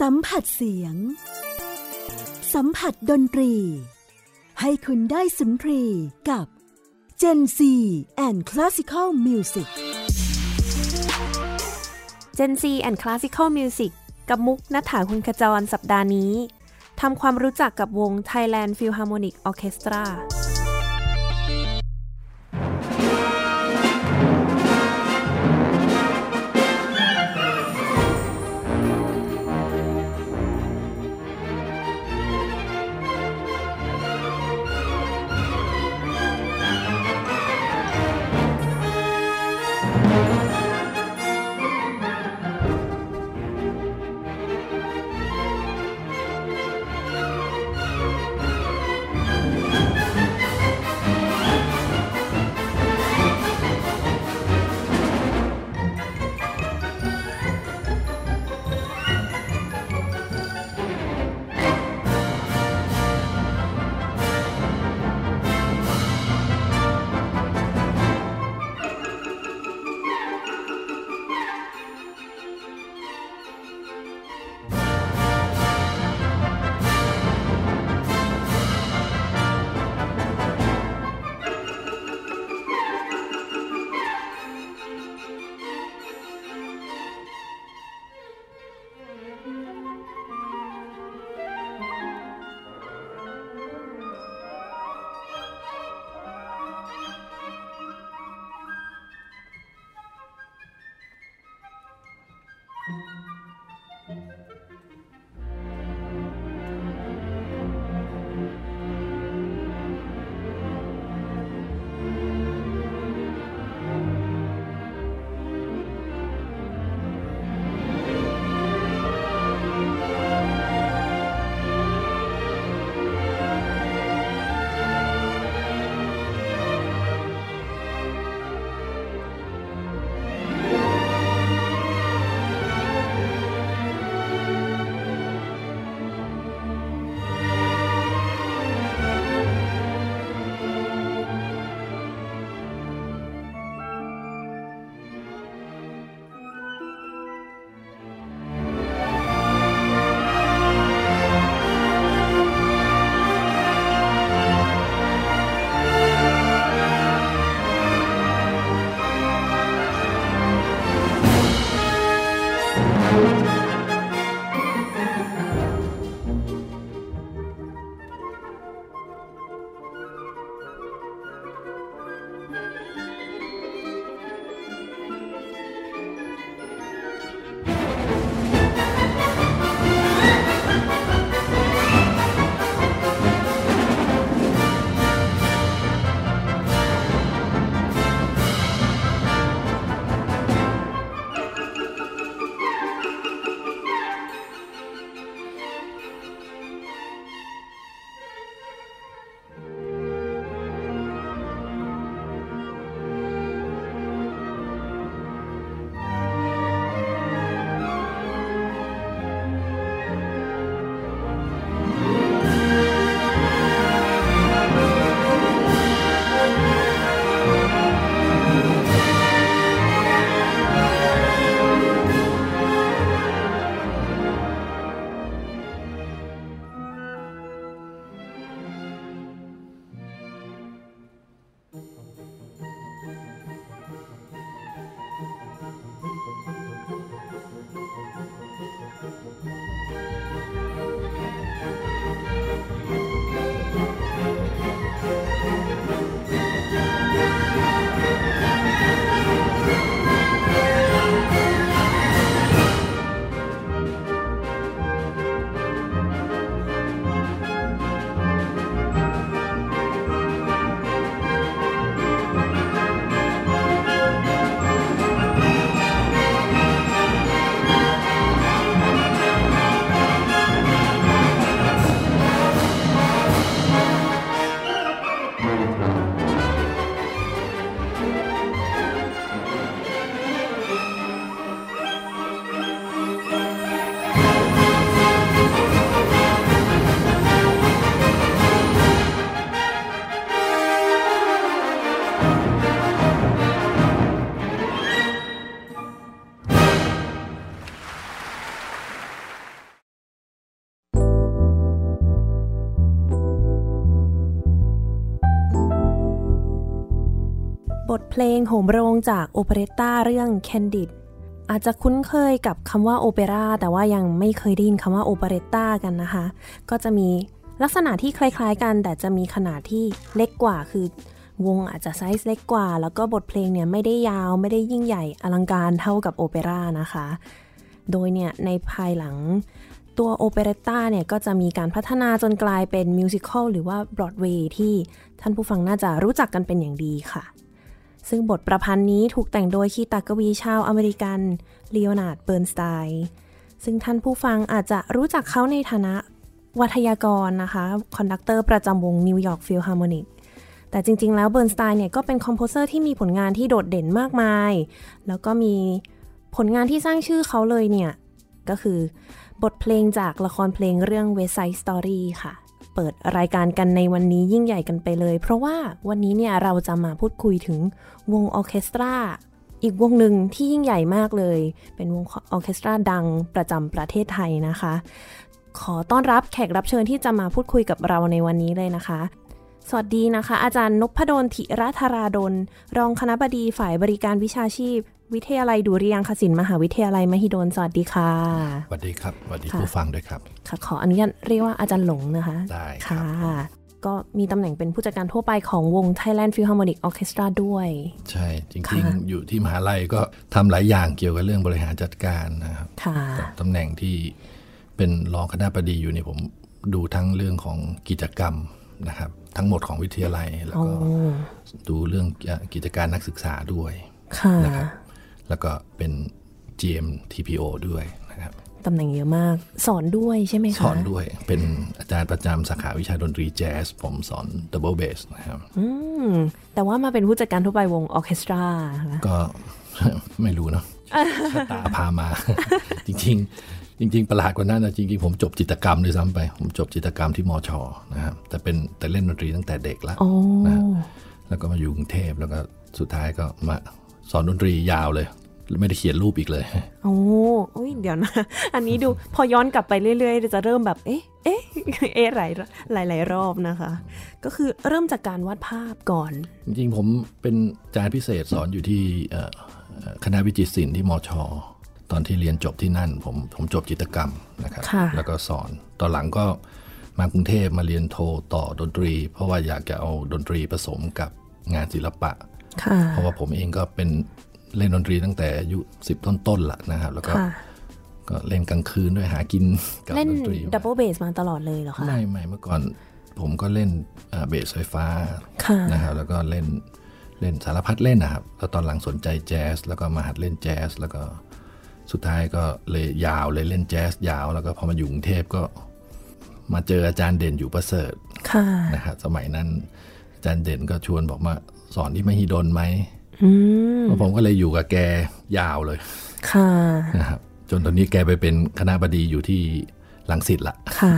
สัมผัสเสียง สัมผัสดนตรี ให้คุณได้สุนทรีกับ Gen C and Classical Music Gen C and Classical Music กับมุกนัฐาคุณขจรสัปดาห์นี้ทำความรู้จักกับวง Thailand Philharmonic Orchestra ลงโหมโรงจากโอเปเรตตาเรื่อง Candid อาจจะคุ้นเคยกับคำว่าโอเปร่าแต่ว่ายังไม่เคยได้ยินคำว่า operetta กันนะคะ ก็จะมีลักษณะที่คล้ายๆกัน แต่จะมีขนาดที่เล็กกว่าคือวงอาจจะไซส์เล็กกว่า แล้วก็บทเพลงเนี่ยไม่ได้ยาวไม่ได้ยิ่งใหญ่อลังการเท่ากับโอเปร่านะคะ โดยเนี่ยในภายหลังตัว operetta เนี่ยก็จะมีการพัฒนาจนกลายเป็น musical หรือว่าบรอดเวย์ที่ท่านผู้ฟังน่าจะรู้จักกันเป็นอย่างดีค่ะ ซึ่งบทประพันธ์นี้ถูกแต่งโดยคีตากวีชาวอเมริกันเลโอนาร์ดเบิร์นสไตน์ซึ่งท่านผู้ฟังอาจจะรู้จักเขาในฐานะวาทยกรนะคะ conductor ประจำวง New York Philharmonic แต่จริง ๆ แล้วเบิร์นสไตน์เนี่ยก็เป็น composer ที่มีผลงานที่โดดเด่นมากมาย แล้วก็มีผลงานที่สร้างชื่อเขาเลยเนี่ย ก็คือบทเพลงจากละครเพลงเรื่อง West Side Story ค่ะ เปิดรายการกันในวันนี้ยิ่งใหญ่กันไปเลย เพราะว่าวันนี้เนี่ยเราจะมาพูดคุยถึงวงออเคสตราอีกวงหนึ่งที่ยิ่งใหญ่มากเลย เป็นวงออเคสตราดังประจำประเทศไทยนะคะ ขอต้อนรับแขกรับเชิญที่จะมาพูดคุยกับเราในวันนี้เลยนะคะ สวัสดีนะคะ อาจารย์นพดลธิรธราดลรองคณะบดีฝ่ายบริการวิชาชีพ วิทยาลัยดุริยางคศิลป์มหาวิทยาลัยมหิดลสวัสดีค่ะสวัสดีครับสวัสดีค่ะผู้ฟังด้วยครับค่ะขออนุญาตเรียกว่าอาจารย์หลงนะคะ ได้ครับค่ะ ก็มีตำแหน่งเป็นผู้จัดการทั่วไปของวง Thailand Philharmonic Orchestra ด้วย ใช่ จริงค่ะๆอยู่ที่มหาลัยก็ทำหลายอย่างเกี่ยวกับเรื่องบริหารจัดการนะครับค่ะตำแหน่งที่เป็นรองคณะบดีอยู่นี่ผมดูทั้งเรื่องของกิจกรรมนะครับทั้งหมดของวิทยาลัยแล้วโอ้ก็ดูเรื่องเอ่อกิจการนักศึกษาด้วยค่ะนะครับ แล้วก็เป็น GM TPO ด้วยนะครับตำแหน่งเยอะมาก สอนด้วยใช่ไหมคะ สอนด้วยเป็นอาจารย์ประจำสาขาวิชาดนตรีแจ๊ส ผมสอน double bass นะครับอืมแต่ว่ามาเป็นผู้จัดการทั่วไปวงออร์เคสตราค่ะก็ไม่รู้เนาะชะตาพามา จริง ๆ จริง ๆ ประหลาดกว่านั้นนะจริง ๆ ผมจบจิตรกรรมด้วยซ้ำไป ผมจบจิตรกรรมที่มอชอนะครับแต่เป็นแต่เล่นดนตรีตั้งแต่เด็กแล้วโอ้นะแล้วก็มาอยู่กรุงเทพแล้วก็สุดท้ายก็มา สอนดนตรียาวเลย ไม่ได้เขียนรูปอีกเลย โอ้อุ๊ยเดี๋ยวนะ อันนี้ดูพอย้อนกลับไปเรื่อยๆ จะเริ่มแบบ เอ๊ะ เอ๊ะ เอ๊ะหลายหลายหลายรอบนะคะ ก็คือเริ่มจากการวาดภาพก่อน จริงๆ ผมเป็นอาจารย์พิเศษสอนอยู่ที่เอ่อเอ่อคณะวิจิตรศิลป์ที่มอชอตอนที่เรียนจบที่นั่น ผมผมจบจิตรกรรมนะครับค่ะแล้วก็สอน ตอนหลังก็มากรุงเทพมาเรียนโทต่อดนตรี เพราะว่าอยากจะเอาดนตรีผสมกับงานศิลปะค่ะ เพราะว่าผมเองก็เป็นเล่นดนตรีตั้งแต่อายุสิบต้นๆละนะครับ แล้วก็ค่ะก็เล่นกลางคืนด้วยหากินกับเล่นดนตรี double bass มาตลอดเลยเหรอคะไม่ไม่เมื่อก่อนผมก็เล่นเอ่อเบสไฟฟ้าค่ะนะครับแล้วก็เล่นเล่นสารพัดเล่นนะครับ แล้วตอนหลังสนใจแจ๊สแล้วก็มาหัดเล่นแจ๊สแล้วก็สุดท้ายก็เลยยาวเลยเล่นแจ๊สยาว แล้วก็พอมาอยู่กรุงเทพก็ มาเจออาจารย์เด่นอยู่ประเสริฐค่ะนะครับสมัยนั้นอาจารย์เด่นก็ชวนบอกมา สอนที่มหิดลไหมอืมแล้วผมก็เลยอยู่กับแกยาวเลย ค่ะนะครับจนตอนนี้แกไปเป็นคณะบดีอยู่ที่ลังสิตละค่ะ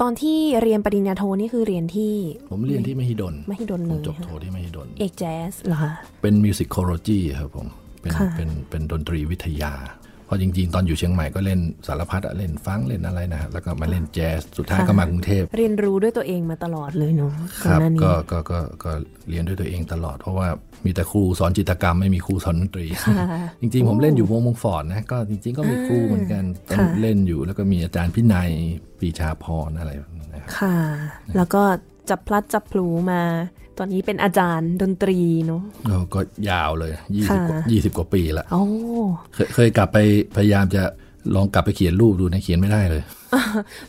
ตอนที่เรียนปริญญาโทนี่คือเรียนที่ ผมเรียนที่มหิดลมหิดลผเลมยจบโทที่มหิดลเอกแจ๊สเหรอคะเป็นมิวสิคโคโลจีครับผมเป็นค่ะเป็นเป็นดนตรีวิทยาเพราะจริง ๆ ตอนอยู่เชียงใหม่ก็เล่นสารพัดอะเล่นฟังก์เล่นอะไรนะฮะแล้วก็มาเล่นแจ๊สสุดท้ายก็มากรุงเทพ เรียนรู้ด้วยตัวเองมาตลอดเลยเนาะคก่อนรับหน้านี้ก็ก็ก็ก็เรียนด้วยตัวเองตลอด เพราะว่ามีแต่ครูสอนจิตรกรรมไม่มีครูสอนดนตรีค่ะจริง ๆ ผมเล่นอยู่วงมงฟอร์ดนะก็จริง ๆ ก็มีครูเหมือนกันตอนค่ะเล่นอยู่ แล้วก็มีอาจารย์พินัยปรีชาพรอะไรแบบนี้นะครับค่ะ แล้วก็จับพลัดจับพลูมา ตอนนี้เป็นอาจารย์ดนตรีเนาะก็ก็ยาวเลยยี่สิบค่ะยี่สิบกว่าปีละโอ้เคยเคยกลับไปพยายามจะลองกลับไปเขียนรูปดูนะเขียนไม่ได้เลย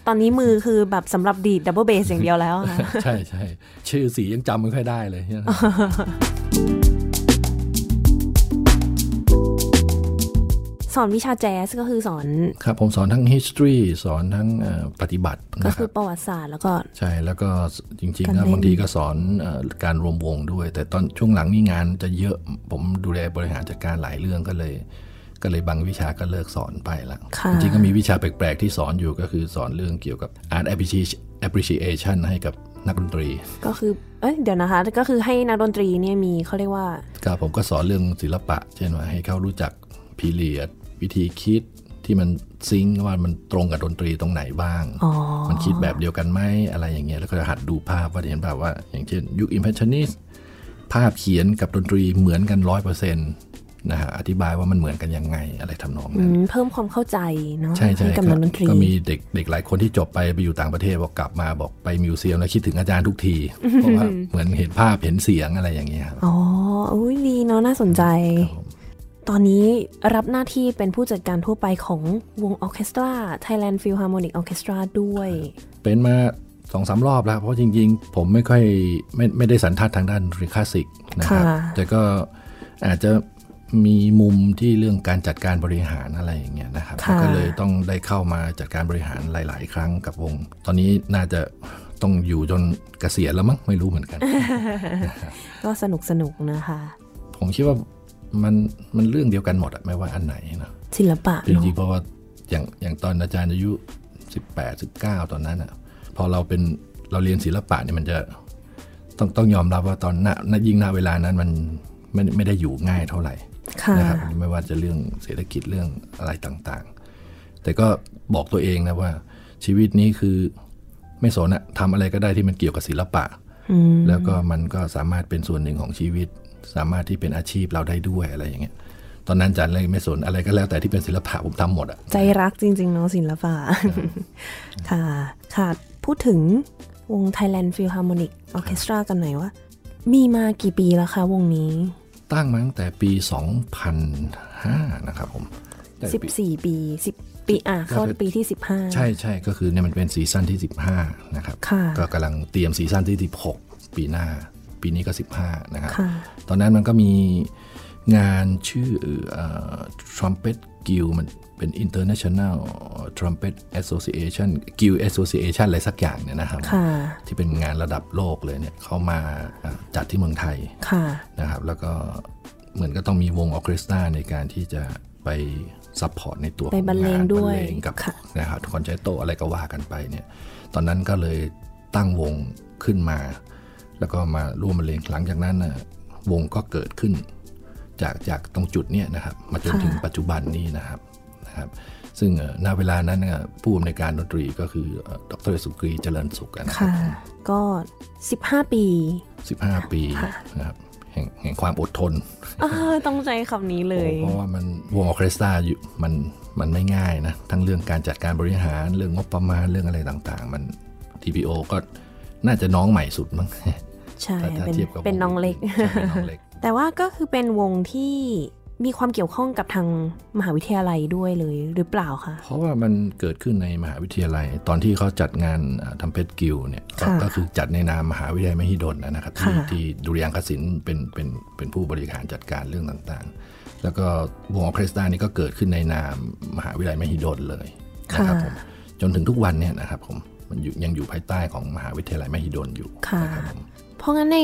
ตอนนี้มือคือแบบสำหรับดีด double bass อย่างเดียวแล้วค่ะใช่ใช่ชื่อสียังจำไม่ค่อยได้เลย สอนวิชาแจ๊สก็คือสอน ครับ ผมสอนทั้ง history สอนทั้งเอ่อปฏิบัติก็นะคคืรัอบประวัติศาสตร์แล้วก็ ใช่แล้วก็จริงการๆเล่ก็นบางทีก็สอนเอ่อการรวมวงด้วย แต่ตอนช่วงหลังนี่งานจะเยอะผมดูแลบริหารจัดการหลายเรื่องก็เลย ก็เลยบางวิชาก็เลิกสอนไปละค่ะจริงๆก็มีวิชาแปลกๆที่สอนอยู่ก็คือสอนเรื่องเกี่ยวกับ art appreciation appreciation ให้กับนักดนตรี ก็คือ เอ้ย เดี๋ยวนะคะ ก็คือให้นักดนตรีเนี่ยมีเขาเรียกว่าก็ผมก็สอนเรื่องศิลปะ เช่นว่าให้เขารู้จักperiod วิธีคิดที่มัน think ว่ามันตรงกับดนตรีตรงไหนบ้างอ๋อมันคิดแบบเดียวกันไหมอะไรอย่างเงี้ยแล้วก็จะหัดดูภาพว่าเห็นแบบว่า อย่างเช่นยุค impressionist ภาพเขียนกับดนตรีเหมือนกันร้อยเปอร์เซ็นต์นะฮะอธิบายว่ามันเหมือนกันยังไงอะไรทำนองอืนั้นมเพิ่มความเข้าใจเนาะใช่ใช่ให้กับก็นักดนตรีก็มีเด็กเด็กหลายคนที่จบไปไปอยู่ต่างประเทศบอกกลับมาบอกไป museum แล้วคิดถึงอาจารย์ทุกที เพราะว่าเหมือนเห็นภาพเห็นเสียงอะไรอย่างเงี้ยครับอ๋ออุ้ยดีเนาะน่าสนใจครับผม ตอนนี้รับหน้าที่เป็นผู้จัดการทั่วไปของวงออร์เคสตรา Thailand Philharmonic Orchestra ด้วย เป็นมาสองสามรอบแล้ว เพราะจริงๆ ผมไม่ค่อยไม่ไม่ได้สันทัดทางด้านดนตรีคลาสสิกนะครับค่ะแต่ก็อาจจะมีมุมที่เรื่องการจัดการบริหารอะไรอย่างเงี้ยนะครับค่ะก็เลยต้องได้เข้ามาจัดการบริหารหลาย ๆ ครั้งกับวง ตอนนี้น่าจะต้องอยู่จนเกษียณแล้วมั้งไม่รู้เหมือนกัน ก็สนุกสนุกนะคะ ผมคิดว่า มันมันเรื่องเดียวกันหมดอะไม่ว่าอันไหนนะศิลปะจเนาะริงๆเพราะว่าอย่างอย่างตอนอาจารย์อายุ 18 19 ตอนนั้นอะพอเราเป็นเราเรียนศิลปะเนี่ยมันจะต้องต้องยอมรับว่าตอนหน้าณยิ่งหน้าเวลานั้นมันไม่ไม่ได้อยู่ง่ายเท่าไหร่ค่ะนะครับไม่ว่าจะเรื่องเศรษฐกิจเรื่องอะไรต่างๆ แต่ก็บอกตัวเองนะว่า ชีวิตนี้คือไม่สนอะทำอะไรก็ได้ที่มันเกี่ยวกับศิลปะอืมแล้วก็มันก็สามารถเป็นส่วนหนึ่งของชีวิต สามารถที่เป็นอาชีพเราได้ด้วยอะไรอย่างเงี้ยตอนนั้นอาจารย์เลยไม่สนอะไรก็แล้วแต่ที่เป็นศิลปะผมทำหมดอะใจรักจริง ๆ เนาะศิลปะค่ะ ค่ะพูดถึงวง Thailand Philharmonic Orchestra กันหน่อยว่า มีมากี่ปีแล้วคะวงนี้ ตั้งมาตั้งแต่ปี 2005 นะครับผมแต่ปี14 ปี 10 ปีอะเข้าปีที่ 15 ใช่ใช่ก็คือเนี่ยมันเป็นซีซั่นที่ 15 นะครับค่ะก็กำลังเตรียมซีซั่นที่ 16 ปีหน้า ปีนี้ก็ 15 นะครับค่ะตอนนั้นมันก็มีงานชื่อเอ่อ Trumpet Guild มันเป็น International Trumpet Association Guild Association อะไรสักอย่างเนี่ยนะครับค่ะที่เป็นงานระดับโลกเลยเนี่ยเขามาอ่าจัดที่เมืองไทยค่ะนะครับ แล้วก็เหมือนก็ต้องมีวงออร์เคสตราในการที่จะไป support ในตัวไปบรรเลงขอด้วยบรรเลงกับค่ะนะครับ concerto อะไรก็ว่ากันไปเนี่ย ตอนนั้นก็เลยตั้งวงขึ้นมา แล้วก็มาร่วมบรรเลงหลังจากนั้นนะวงก็เกิดขึ้น จากจากตรงจุดเนี้ยนะครับ มาจนถึงปัจจุบันนี้นะครับนะครับ ซึ่งเอ่อณเวลานั้นน่ะผู้อำนวยการดนตรีก็คือเอ่อดรสุกรีเจริญสุขนะครัค่ะบก็ 15 ปี 15 ปีนะครับแห่งแห่งความอดทนเออต้องใจคำนี้เลย เพราะว่ามันวงออร์เคสตราอยู่มันมันไม่ง่ายนะ ทั้งเรื่องการจัดการบริหารเรื่องงบประมาณเรื่องอะไรต่างๆ มัน TPO ก็น่าจะน้องใหม่สุดมั้ง ใช่ถ้าถ้าเป็นเทียบกับเป็นน้องเล็กใช่เป็นน้องเล็ก แต่ว่าก็คือเป็นวงที่มีความเกี่ยวข้องกับทางมหาวิทยาลัยด้วยเลยหรือเปล่าคะ เพราะว่ามันเกิดขึ้นในมหาวิทยาลัย ตอนที่เขาจัดงาน Trumpet Guild เนี่ยก็ค่ะก็คือจัดในนามมหาวิทยาลัยมหิดลนะครับที่ค่ะที่ดุริยางคศิลป์เป็นเป็นเป็นผู้บริหารจัดการเรื่องต่างๆ แล้วก็วงออร์เคสตรานี่ก็เกิดขึ้นในนามมหาวิทยาลัยมหิดลเลยนะครับผมจนถึงทุกวันเนี่ยนะครับผมมันอยู่ยังอยู่ภายใต้ของมหาวิทยาลัยมหิดลอยู่ค่ะนะครับผม เพราะงั้นใน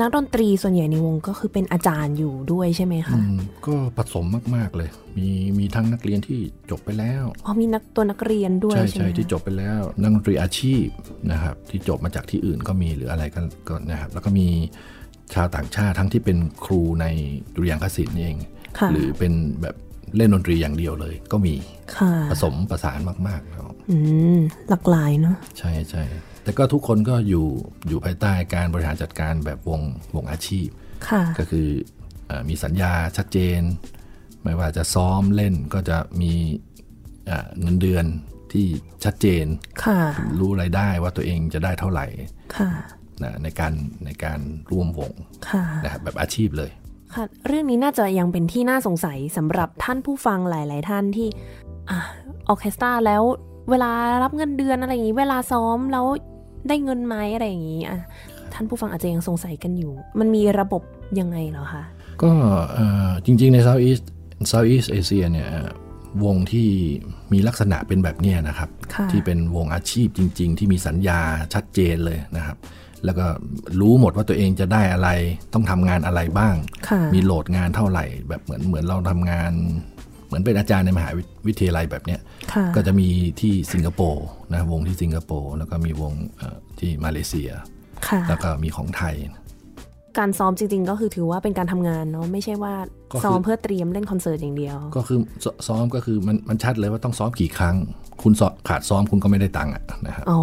นักดนตรีส่วนใหญ่ในวงก็คือเป็นอาจารย์อยู่ด้วยใช่ไหมคะอืมก็ผสมมาก ๆ เลย มีมีทั้งนักเรียนที่จบไปแล้วอ๋อมีนักตัวนักเรียนด้วยใช่ใช่ไหมใช่คะที่จบไปแล้ว นักดนตรีอาชีพนะครับที่จบมาจากที่อื่นก็มีหรืออะไรก็ก็นะครับแล้วก็มีชาวต่างชาติทั้งที่เป็นครูในดุริยางคศิลป์เองค่ะหรือเป็นแบบเล่นดนตรีอย่างเดียวเลยก็มีค่ะผสมประสานมากๆครับอืมหลากหลายเนาะใช่ใช่ แต่ก็ทุกคนก็อยู่อยู่ภายใต้การบริหารจัดการแบบวงวงอาชีพค่ะก็คือเออมีสัญญาชัดเจน ไม่ว่าจะซ้อมเล่นก็จะมีเอ่อเงินเดือนที่ชัดเจนค่ะรู้รายได้ว่าตัวเองจะได้เท่าไหร่ค่ะนะในการในการร่วมวงค่ะนะครับแบบอาชีพเลยค่ะเรื่องนี้น่าจะยังเป็นที่น่าสงสัยสำหรับท่านผู้ฟังหลาย ๆ ท่านที่อะออร์เคสตราแล้ว เวลารับเงินเดือนอะไรอย่างนี้ เวลาซ้อมแล้วได้เงินไหมอะไรอย่างนี้อะท่านผู้ฟังอาจจะยังสงสัยกันอยู่ มันมีระบบยังไงเหรอคะ ก็เอ่อจริงๆใน Southeast Southeast Asia เนี่ยวงที่มีลักษณะเป็นแบบเนี้ยนะครับค่ะที่เป็นวงอาชีพจริง ๆ ที่มีสัญญาชัดเจนเลยนะครับ แล้วก็รู้หมดว่าตัวเองจะได้อะไรต้องทำงานอะไรบ้างค่ะมีโหลดงานเท่าไหร่ แบบเหมือนเหมือนเราทำงาน เหมือนเป็นอาจารย์ในมหาวิทยาลัยแบบเนี้ยค่ะก็จะมีที่สิงคโปร์นะวงที่สิงคโปร์แล้วก็มีวงเอ่อที่มาเลเซียค่ะแล้วก็มีของไทย การซ้อมจริง ๆ ก็คือถือว่าเป็นการทำงานเนาะไม่ใช่ว่าก็คือซ้อมเพื่อเตรียมเล่นคอนเสิร์ตอย่างเดียว ก็คือซซ้อมก็คือมันมันชัดเลยว่าต้องซ้อมกี่ครั้ง คุณซ้อมขาดซ้อมคุณก็ไม่ได้ตังค์อะนะครับอ๋อ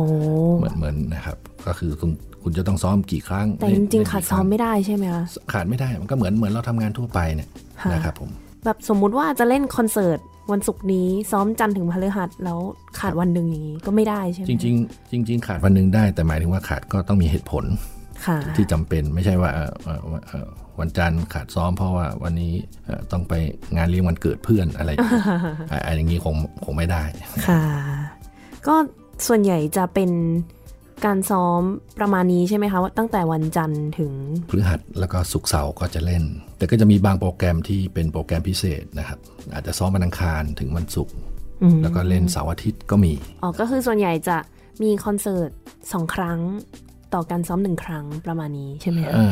เหมือนเหมือนนะครับก็คือคุณคุณคุณจะต้องซ้อมกี่ครั้ง แต่จริงๆขาดซ้อมไม่ได้ใช่ไหมคะขาดไม่ได้มันก็เหมือนเหมือนเราทำงานทั่วไปเนี่ยค่ะนะครับผม แบบสมมุติว่าจะเล่นคอนเสิร์ตวันศุกร์นี้ซ้อมจันทร์ถึงพฤหัสแล้วขาดวันหนึ่งอย่างนี้ก็ไม่ได้ใช่ไหมจริงๆจริงๆขาดวันหนึ่งได้แต่หมายถึงว่าขาดก็ต้องมีเหตุผลค่ะที่จำเป็นไม่ใช่ว่าเอ่อเอ่อเอ่อวันจันทร์ขาดซ้อมเพราะว่าวันนี้เอ่อต้องไปงานเลี้ยงวันเกิดเพื่อนอะไรอะอะอย่างนี้คงคงไม่ได้ค่ะ ก็ส่วนใหญ่จะเป็นการซ้อมประมาณนี้ใช่ไหมคะว่าตั้งแต่วันจันทร์ถึงพฤหัสแล้วก็ศุกร์เสาร์ก็จะเล่น แต่ก็จะมีบางโปรแกรมที่เป็นโปรแกรมพิเศษนะครับ อาจจะซ้อมวันอังคารถึงวันศุกร์อืมแล้วก็เล่นเสาร์อาทิตย์ก็มี อ๋อ ก็คือส่วนใหญ่จะมีคอนเสิร์ตสองครั้งต่อการซ้อมหนึ่งครั้งประมาณนี้ใช่ไหมคะเอ่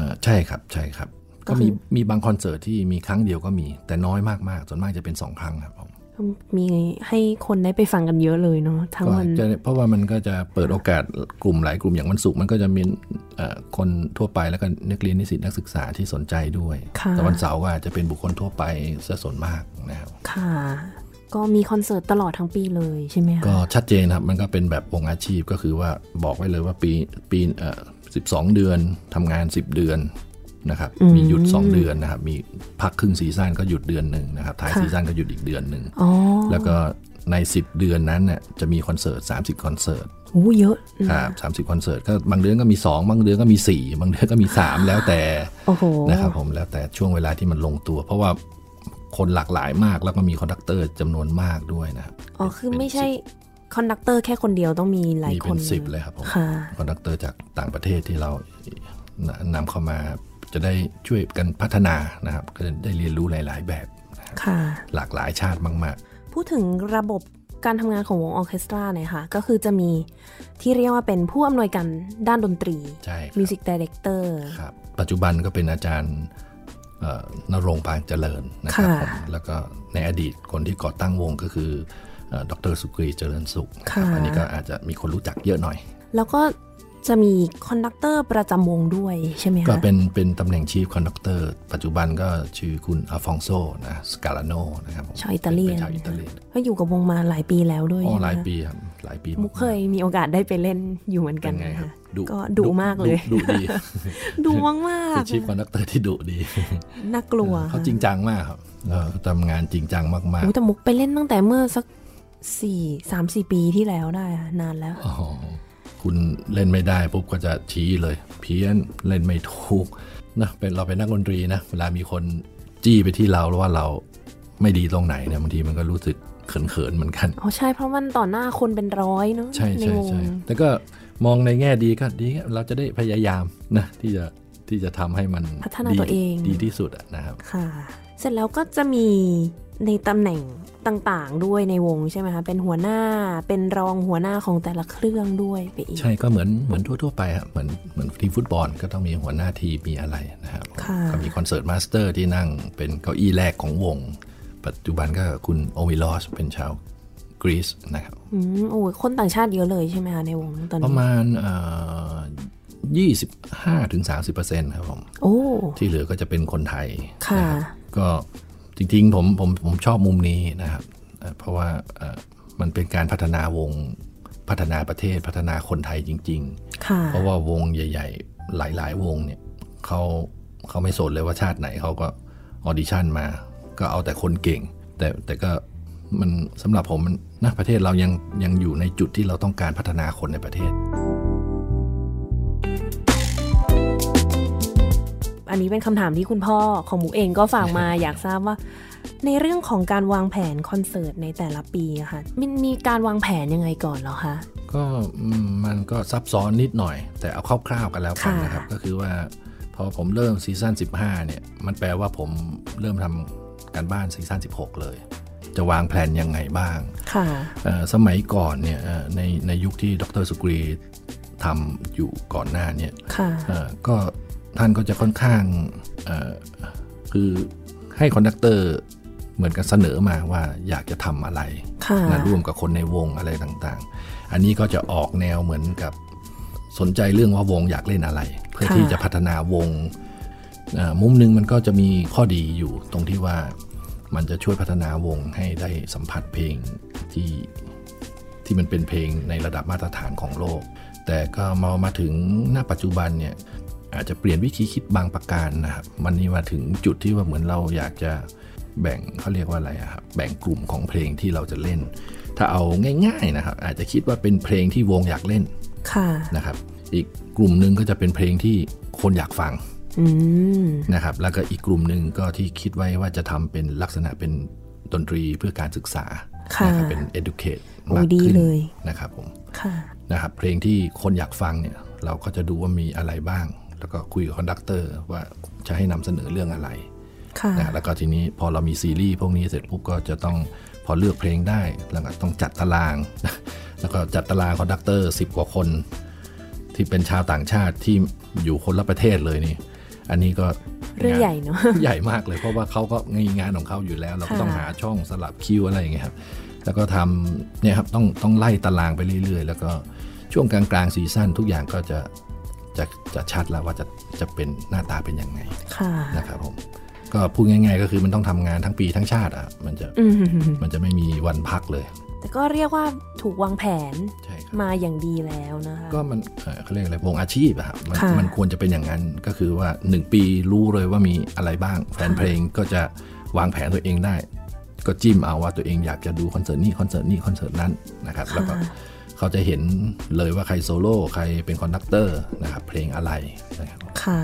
อใช่ครับใช่ครับ ก็ก็คือมีมีบางคอนเสิร์ตที่มีครั้งเดียวก็มี แต่น้อยมากๆส่วนมากจะเป็นสองครั้งครับผม มีให้คนได้ไปฟังกันเยอะเลยเนาะทั้งก็วันจะเพราะว่ามันก็จะเปิดโอกาสกลุ่มหลายกลุ่มอย่างวันศุกร์มันก็จะมีเอ่อคนทั่วไปแล้วก็นักเรียนนิสิตนักศึกษาที่สนใจด้วยค่ะแต่วันเสาร์ก็อาจจะเป็นบุคคลทั่วไปซะส่วนมากนะครับค่ะก็มีคอนเสิร์ตตลอดทั้งปีเลยใช่ไหมคะก็ชัดเจนครับ มันก็เป็นแบบวงอาชีพก็คือว่าบอกไว้เลยว่าปีปีเอ่อสิบสองเดือนทำงาน 10 เดือน นะครับ มีหยุด 2 เดือนนะครับ มีพักครึ่ง season ก็หยุดเดือนหนึ่งนะครับ ท้าย season ก็หยุดอีกเดือนหนึ่งอ๋อแล้วก็ใน 10 เดือนนั้นเนี่ยจะมีคอนเสิร์ต 30 คอนเสิร์ตโอ้เยอะครับสามสิบคอนเสิร์ตก็บางเดือนก็มี 2 บางเดือนก็มี 4 บางเดือนก็มี 3 แล้วแต่โอ้โหนะครับผมแล้วแต่ช่วงเวลาที่มันลงตัว เพราะว่าคนหลากหลายมากแล้วก็มี conductor จำนวนมากด้วยนะครับอ๋อคือไม่ใช่ conductor แค่คนเดียวต้องมีหลายมีคเป็นนสิบเลยครับผมค่ะ conductor จากต่างประเทศที่เรานำเข้ามา จะได้ช่วยกันพัฒนานะครับ ก็จะได้เรียนรู้หลาย ๆ แบบนะครับค่ะหลากหลายชาติมากพูดถึงระบบการทำงานของวงออร์เคสตราหน่อยค่ะ ก็คือจะมีที่เรียกว่าเป็นผู้อำนวยการด้านดนตรีๆใช่ครับ music director ครับปัจจุบันก็เป็นอาจารย์เอ่อนรงค์ปานเจริญนะครับผมแล้วก็ในอดีตคนที่ก่อตั้งวงก็คือเอ่อดรสุกรีเจริญสุขนะครับค่ะอันนี้ก็อาจจะมีคนรู้จักเยอะหน่อย แล้วก็ จะมีconductor ประจำวงด้วยใช่ไหมคะก็เป็นเป็นตำแหน่ง chief conductor ปัจจุบันก็ชื่อคุณอัลฟองโซนะสกาลาโนนะครับผมชาวอิตาเลียนป็ชาวอิตาเลียนก็อยู่กับวงมาหลายปีแล้วด้วยอ๋อใช่ไหมหลายคะปีครับหลายปีมุกเคยมีโอกาสได้ไปเล่นอยู่เหมือนกัเป็นนไงนะครัคะบดุก็ดุมากเลยดุดีดูมากมากเป็น chief conductor ที่ดุดีน่ากลัวเขาจริงจังมากครับเออทำงานจริงจังมากโอ้แต่มุกไปเล่นตั้งแต่เมื่อสักสี่สามสี่ปีที่แล้วได้อะนานแล้วๆอ๋อ คุณเล่นไม่ได้ปุ๊บก็จะชี้เลย เพี้ยนเล่นไม่ถูกนะเป็นเราเป็นนักดนตรีนะเวลามีคนจี้ไปที่เราแล้วว่าเราไม่ดีตรงไหนเนี่ยบางทีมันก็รู้สึกเขินๆเหมือนกันอ๋อใช่เพราะมันต่อหน้าคนเป็นร้อยเนาะใช่ในใช่วงใช่แต่ก็มองในแง่ดีก็ดีเราจะได้พยายามนะที่จะที่จะทำให้มันพัฒนาดีตัวเองดีที่สุดอะนะครับค่ะ เสร็จแล้วก็จะมี ในตำแหน่งต่างๆ ด้วยในวงใช่ไหมคะ เป็นหัวหน้า เป็นรองหัวหน้าของแต่ละเครื่องด้วยไปอีก ใช่ก็เหมือนเหมือนทั่ว ๆ ไปครับเหมือนเหมือนทีมฟุตบอลก็ต้องมีหัวหน้าทีมมีอะไรนะครับค่ะก็มี concertmaster ที่นั่งเป็นเก้าอี้แรกของวง ปัจจุบันก็คุณโอวิลอสเป็นชาวกรีซนะครับอืมโอ้ยคนต่างชาติเยอะเลยใช่ไหมคะในวงตอนประนี้มาณยี่สิบห้าถึงสามสิบเปอร์เซ็นต์ครับผม โอ้ ที่เหลือก็จะเป็นคนไทย ค่ะนะครับก็ จริงๆผมผมผมชอบมุมนี้นะครับเอ่อเพราะว่าเอ่อมันเป็นการพัฒนาวงพัฒนาประเทศพัฒนาคนไทยจริงค่ะๆเพราะว่าวงใหญ่ ๆ หลาย ๆ วงเนี่ยเขาเขาไม่สนเลยว่าชาติไหนเขาก็ออดิชั่นมา ก็เอาแต่คนเก่ง แต่แต่ก็มันสำหรับผมมันนะประเทศเรายังยังอยู่ในจุดที่เราต้องการพัฒนาคนในประเทศ อันนี้เป็นคำถามที่คุณพ่อของมุกเองก็ฝากมา อยากทราบว่า ในเรื่องของการวางแผนคอนเสิร์ตในแต่ละปีอะค่ะมันมีการวางแผนยังไงก่อนเหรอคะก็อืมมันก็ซับซ้อนนิดหน่อย แต่เอาคร่าวๆกันแล้วกันค่ะนะครับ ก็คือว่าพอผมเริ่ม season 15 เนี่ย มันแปลว่าผมเริ่มทำการบ้าน season 16 เลย จะวางแผนยังไงบ้างค่ะเอ่อสมัยก่อนเนี่ยเอ่อในในยุคที่ดรสุกรีทำอยู่ก่อนหน้าเนี่ยค่ะเอ่อก็ ท่านก็จะค่อนข้างเอ่อคือให้ conductor เหมือนกับเสนอมาว่าอยากจะทำอะไรค่ะนะร่วมกับคนในวงอะไรต่างๆ อันนี้ก็จะออกแนวเหมือนกับสนใจเรื่องว่าวงอยากเล่นอะไร เพื่อค่ะที่จะพัฒนาวงเอ่อมุมหนึ่งมันก็จะมีข้อดีอยู่ตรงที่ว่ามันจะช่วยพัฒนาวงให้ได้สัมผัสเพลงที่ที่มันเป็นเพลงในระดับมาตรฐานของโลก แต่ก็มามาถึงหน้าปัจจุบันเนี่ย อาจจะเปลี่ยนวิธีคิดบางประการนะครับมันนี้มาถึงจุดที่ว่าเหมือนเราอยากจะแบ่งเขาเรียกว่าอะไรอะครับแบ่งกลุ่มของเพลงที่เราจะเล่น ถ้าเอาง่าย ๆนะครับ อาจจะคิดว่าเป็นเพลงที่วงอยากเล่นค่ะนะครับ อีกกลุ่มหนึ่งก็จะเป็นเพลงที่คนอยากฟังอืมนะครับ แล้วก็อีกกลุ่มหนึ่งก็ที่คิดไว้ว่าจะทำเป็นลักษณะเป็นดนตรีเพื่อการศึกษาค่ะนะครับเป็น educate โอ้มากดีขึ้นเลยนะครับผมค่ะนะครับเพลงที่คนอยากฟังเนี่ย เราก็จะดูว่ามีอะไรบ้าง แล้วก็คุยกับ conductor ว่าจะให้นำเสนอเรื่องอะไรค่ะนะแล้วก็ทีนี้พอเรามีซีรีส์พวกนี้เสร็จปุ๊บก็จะต้องพอเลือกเพลงได้แล้วก็ต้องจัดตาราง แล้วก็จัดตาราง conductor สิบกว่าคน ที่เป็นชาวต่างชาติที่อยู่คนละประเทศเลยนี่ อันนี้ก็เรื่องใหญ่เนอะใหญ่มากเลยเพราะว่าเขาก็มีงานของเขาอยู่แล้ว เราก็ค่ะต้องหาช่องสลับคิวอะไรอย่างเงี้ยครับแล้วก็ทำเนี่ยครับต้องต้องไล่ตารางไปเรื่อยๆ แล้วก็ช่วงกลางๆซีซั่นทุกอย่างก็จะ จะจะชัดแล้วว่าจะจะเป็นหน้าตาเป็นยังไงค่ะนะครับผมก็พูดง่าย ๆ ก็คือมันต้องทำงานทั้งปีทั้งชาติอะมันจะอืมมันจะไม่มีวันพักเลย แต่ก็เรียกว่าถูกวางแผนใช่ครับมาอย่างดีแล้วนะคะก็มันเอ่อเขาเรียกอะไรวงอาชีพอะครับมันค่ะมันควรจะเป็นอย่างนั้นก็คือว่า 1 ปีรู้เลยว่ามีอะไรบ้าง แฟนเพลงก็จะวางแผนตัวเองได้ ก็จิ้มเอาว่าตัวเองอยากจะดูคอนเสิร์ตนี้คอนเสิร์ตนี้คอนเสิร์ตนั้นนะครับแล้วก็ เขาจะเห็นเลยว่าใครโซโล่ใครเป็น conductor นะครับเพลงอะไรนะครับค่ะ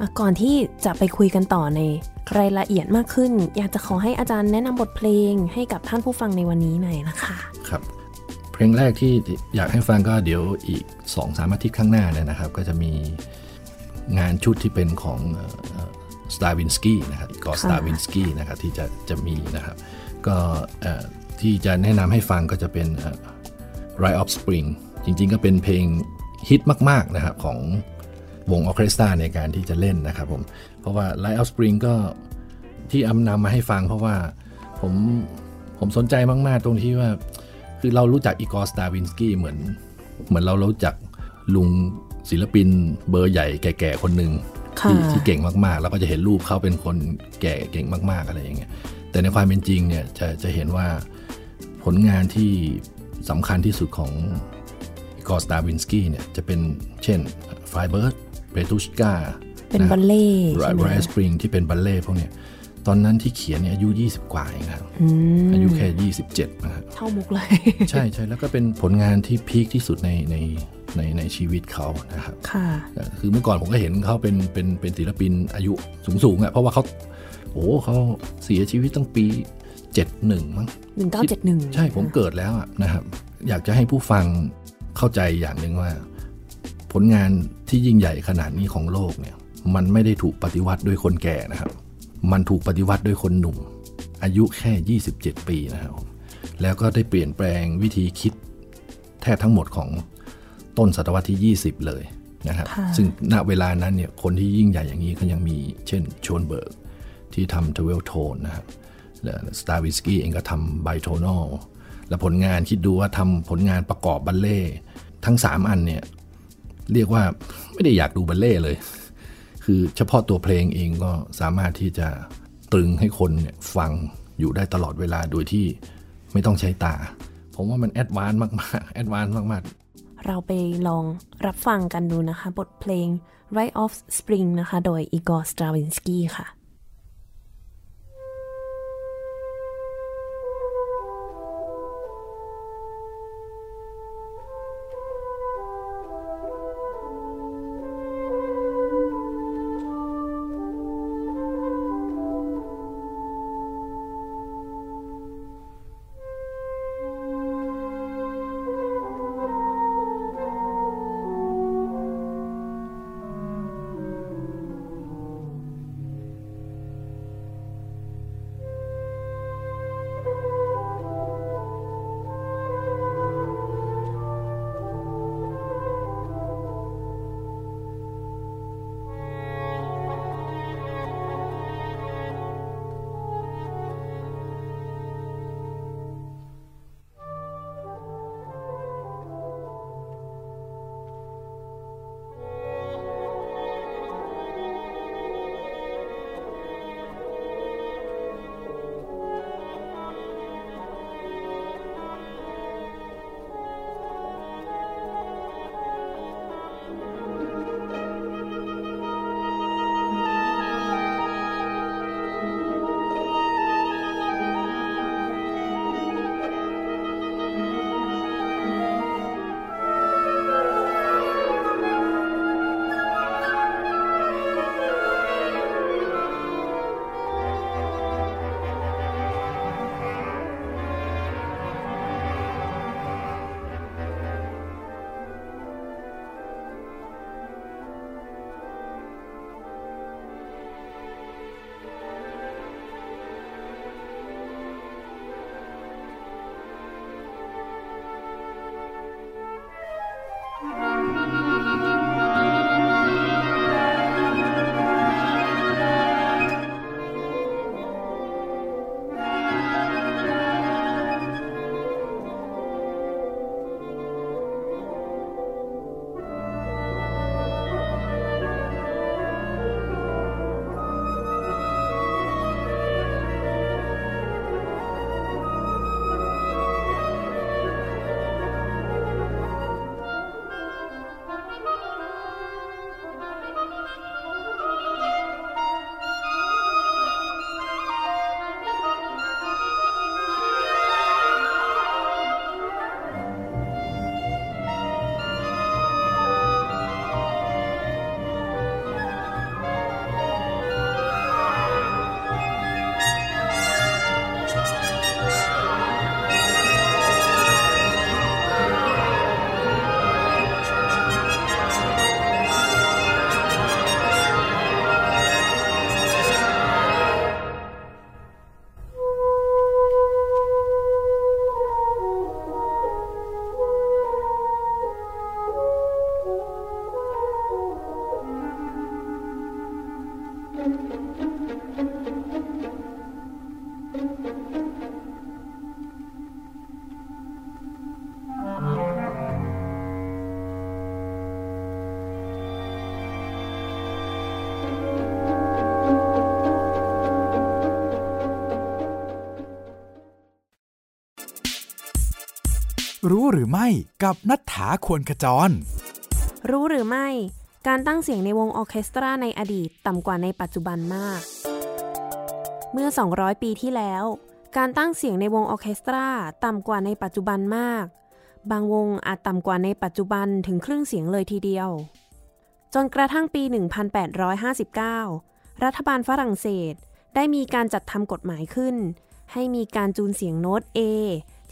อะก่อนที่จะไปคุยกันต่อในรายละเอียดมากขึ้น อยากจะขอให้อาจารย์แนะนำบทเพลงให้กับท่านผู้ฟังในวันนี้หน่อยนะคะครับเพลงแรกที่อยากให้ฟังก็เดี๋ยวอีก2อสามอาทิตย์ข้างหน้าเนี่ยนะครับ ก็จะมีงานชุดที่เป็นของ Stravinsky นะครับ Igor ค่ะ Stravinsky นะครับที่จะจะมีนะครับ ก็เอ่อที่จะแนะนำให้ฟังก็จะเป็น เอ่อ Rite of Spring จริงๆ ก็เป็นเพลงฮิตมาก ๆ นะครับของวงออร์เคสตราในการที่จะเล่นนะครับผม เพราะว่า Rite of Spring ก็ที่อำนำมาให้ฟังเพราะว่าผมผมสนใจมากๆ ตรงที่ว่า คือเรารู้จัก Igor Stravinsky เหมือน เหมือนเรารู้จักลุงศิลปินเบอร์ใหญ่แก่ๆ คนหนึ่งค่ะที่ที่เก่งมากๆ แล้วก็จะเห็นรูปเขาเป็นคนแก่เก่งมากๆอะไรอย่างเงี้ยแต่ในความเป็นจริงเนี่ยจะจะเห็นว่าผลงานที่ สำคัญที่สุดของ Igor Stravinsky เนี่ยจะเป็นเช่น f i b e r เ p ตูชกาเป็นบัลเล่ต์ไรใช่ไหมไรสปริงที่เป็นบัลเล่ต์พวกเนี้ยตอนนั้นที่เขียนเนี่ยอายุ 20 กว่าเองนะครับอืมอายุแค่ 27นะครับเท่ามุกเลย ใช่ใช่แล้วก็เป็นผลงานที่พีคที่สุดในในในในชีวิตเขานะครับค่ะคือเมื่อก่อนผมก็เห็นเขาเป็นเป็นเป็นศิลปินอายุสูงสูงๆอะ่ะเพราะว่าเขาโอ้โหเขาเสียชีวิตตั้งปี 71 มั้ง 1971 ใช่ผมเกิดแล้วอะนะครับ อยากจะให้ผู้ฟังเข้าใจอย่างหนึ่งว่า ผลงานที่ยิ่งใหญ่ขนาดนี้ของโลกเนี่ย มันไม่ได้ถูกปฏิวัติด้วยคนแก่นะครับ มันถูกปฏิวัติด้วยคนหนุ่ม อายุแค่ 27 ปีนะครับ แล้วก็ได้เปลี่ยนแปลงวิธีคิดแทบทั้งหมดของต้นศตวรรษที่ 20 เลยนะครับค่ะซึ่งณเวลานั้นเนี่ยคนที่ยิ่งใหญ่อย่างนี้ก็ยังมีเช่นโชนเบิร์กที่ทำทเวลโทนนะครับ สตาร์วิสกี้เองก็ทำไบโทนอลและผลงานคิดดูว่าทำผลงานประกอบบัลเล่ทั้ง 3 อันเนี่ย เรียกว่าไม่ได้อยากดูบัลเล่เลย คือเฉพาะตัวเพลงเองก็สามารถที่จะตรึงให้คนเนี่ยฟังอยู่ได้ตลอดเวลาโดยที่ไม่ต้องใช้ตา ผมว่ามัน advance มากๆ advance มากๆ เราไปลองรับฟังกันดูนะคะ บทเพลง Rite of Spring นะคะ โดย Igor Stravinsky ค่ะ รู้หรือไม่กับนัฐธาควรขจร รู้หรือไม่ การตั้งเสียงในวงออเคสตราในอดีตต่ำกว่าในปัจจุบันมาก เมื่อ 200 ปีที่แล้ว การตั้งเสียงในวงออเคสตราต่ำกว่าในปัจจุบันมาก บางวงอาจต่ำกว่าในปัจจุบันถึงครึ่งเสียงเลยทีเดียว จนกระทั่งปี 1859 รัฐบาลฝรั่งเศสได้มีการจัดทำกฎหมายขึ้น ให้มีการจูนเสียงโน้ต A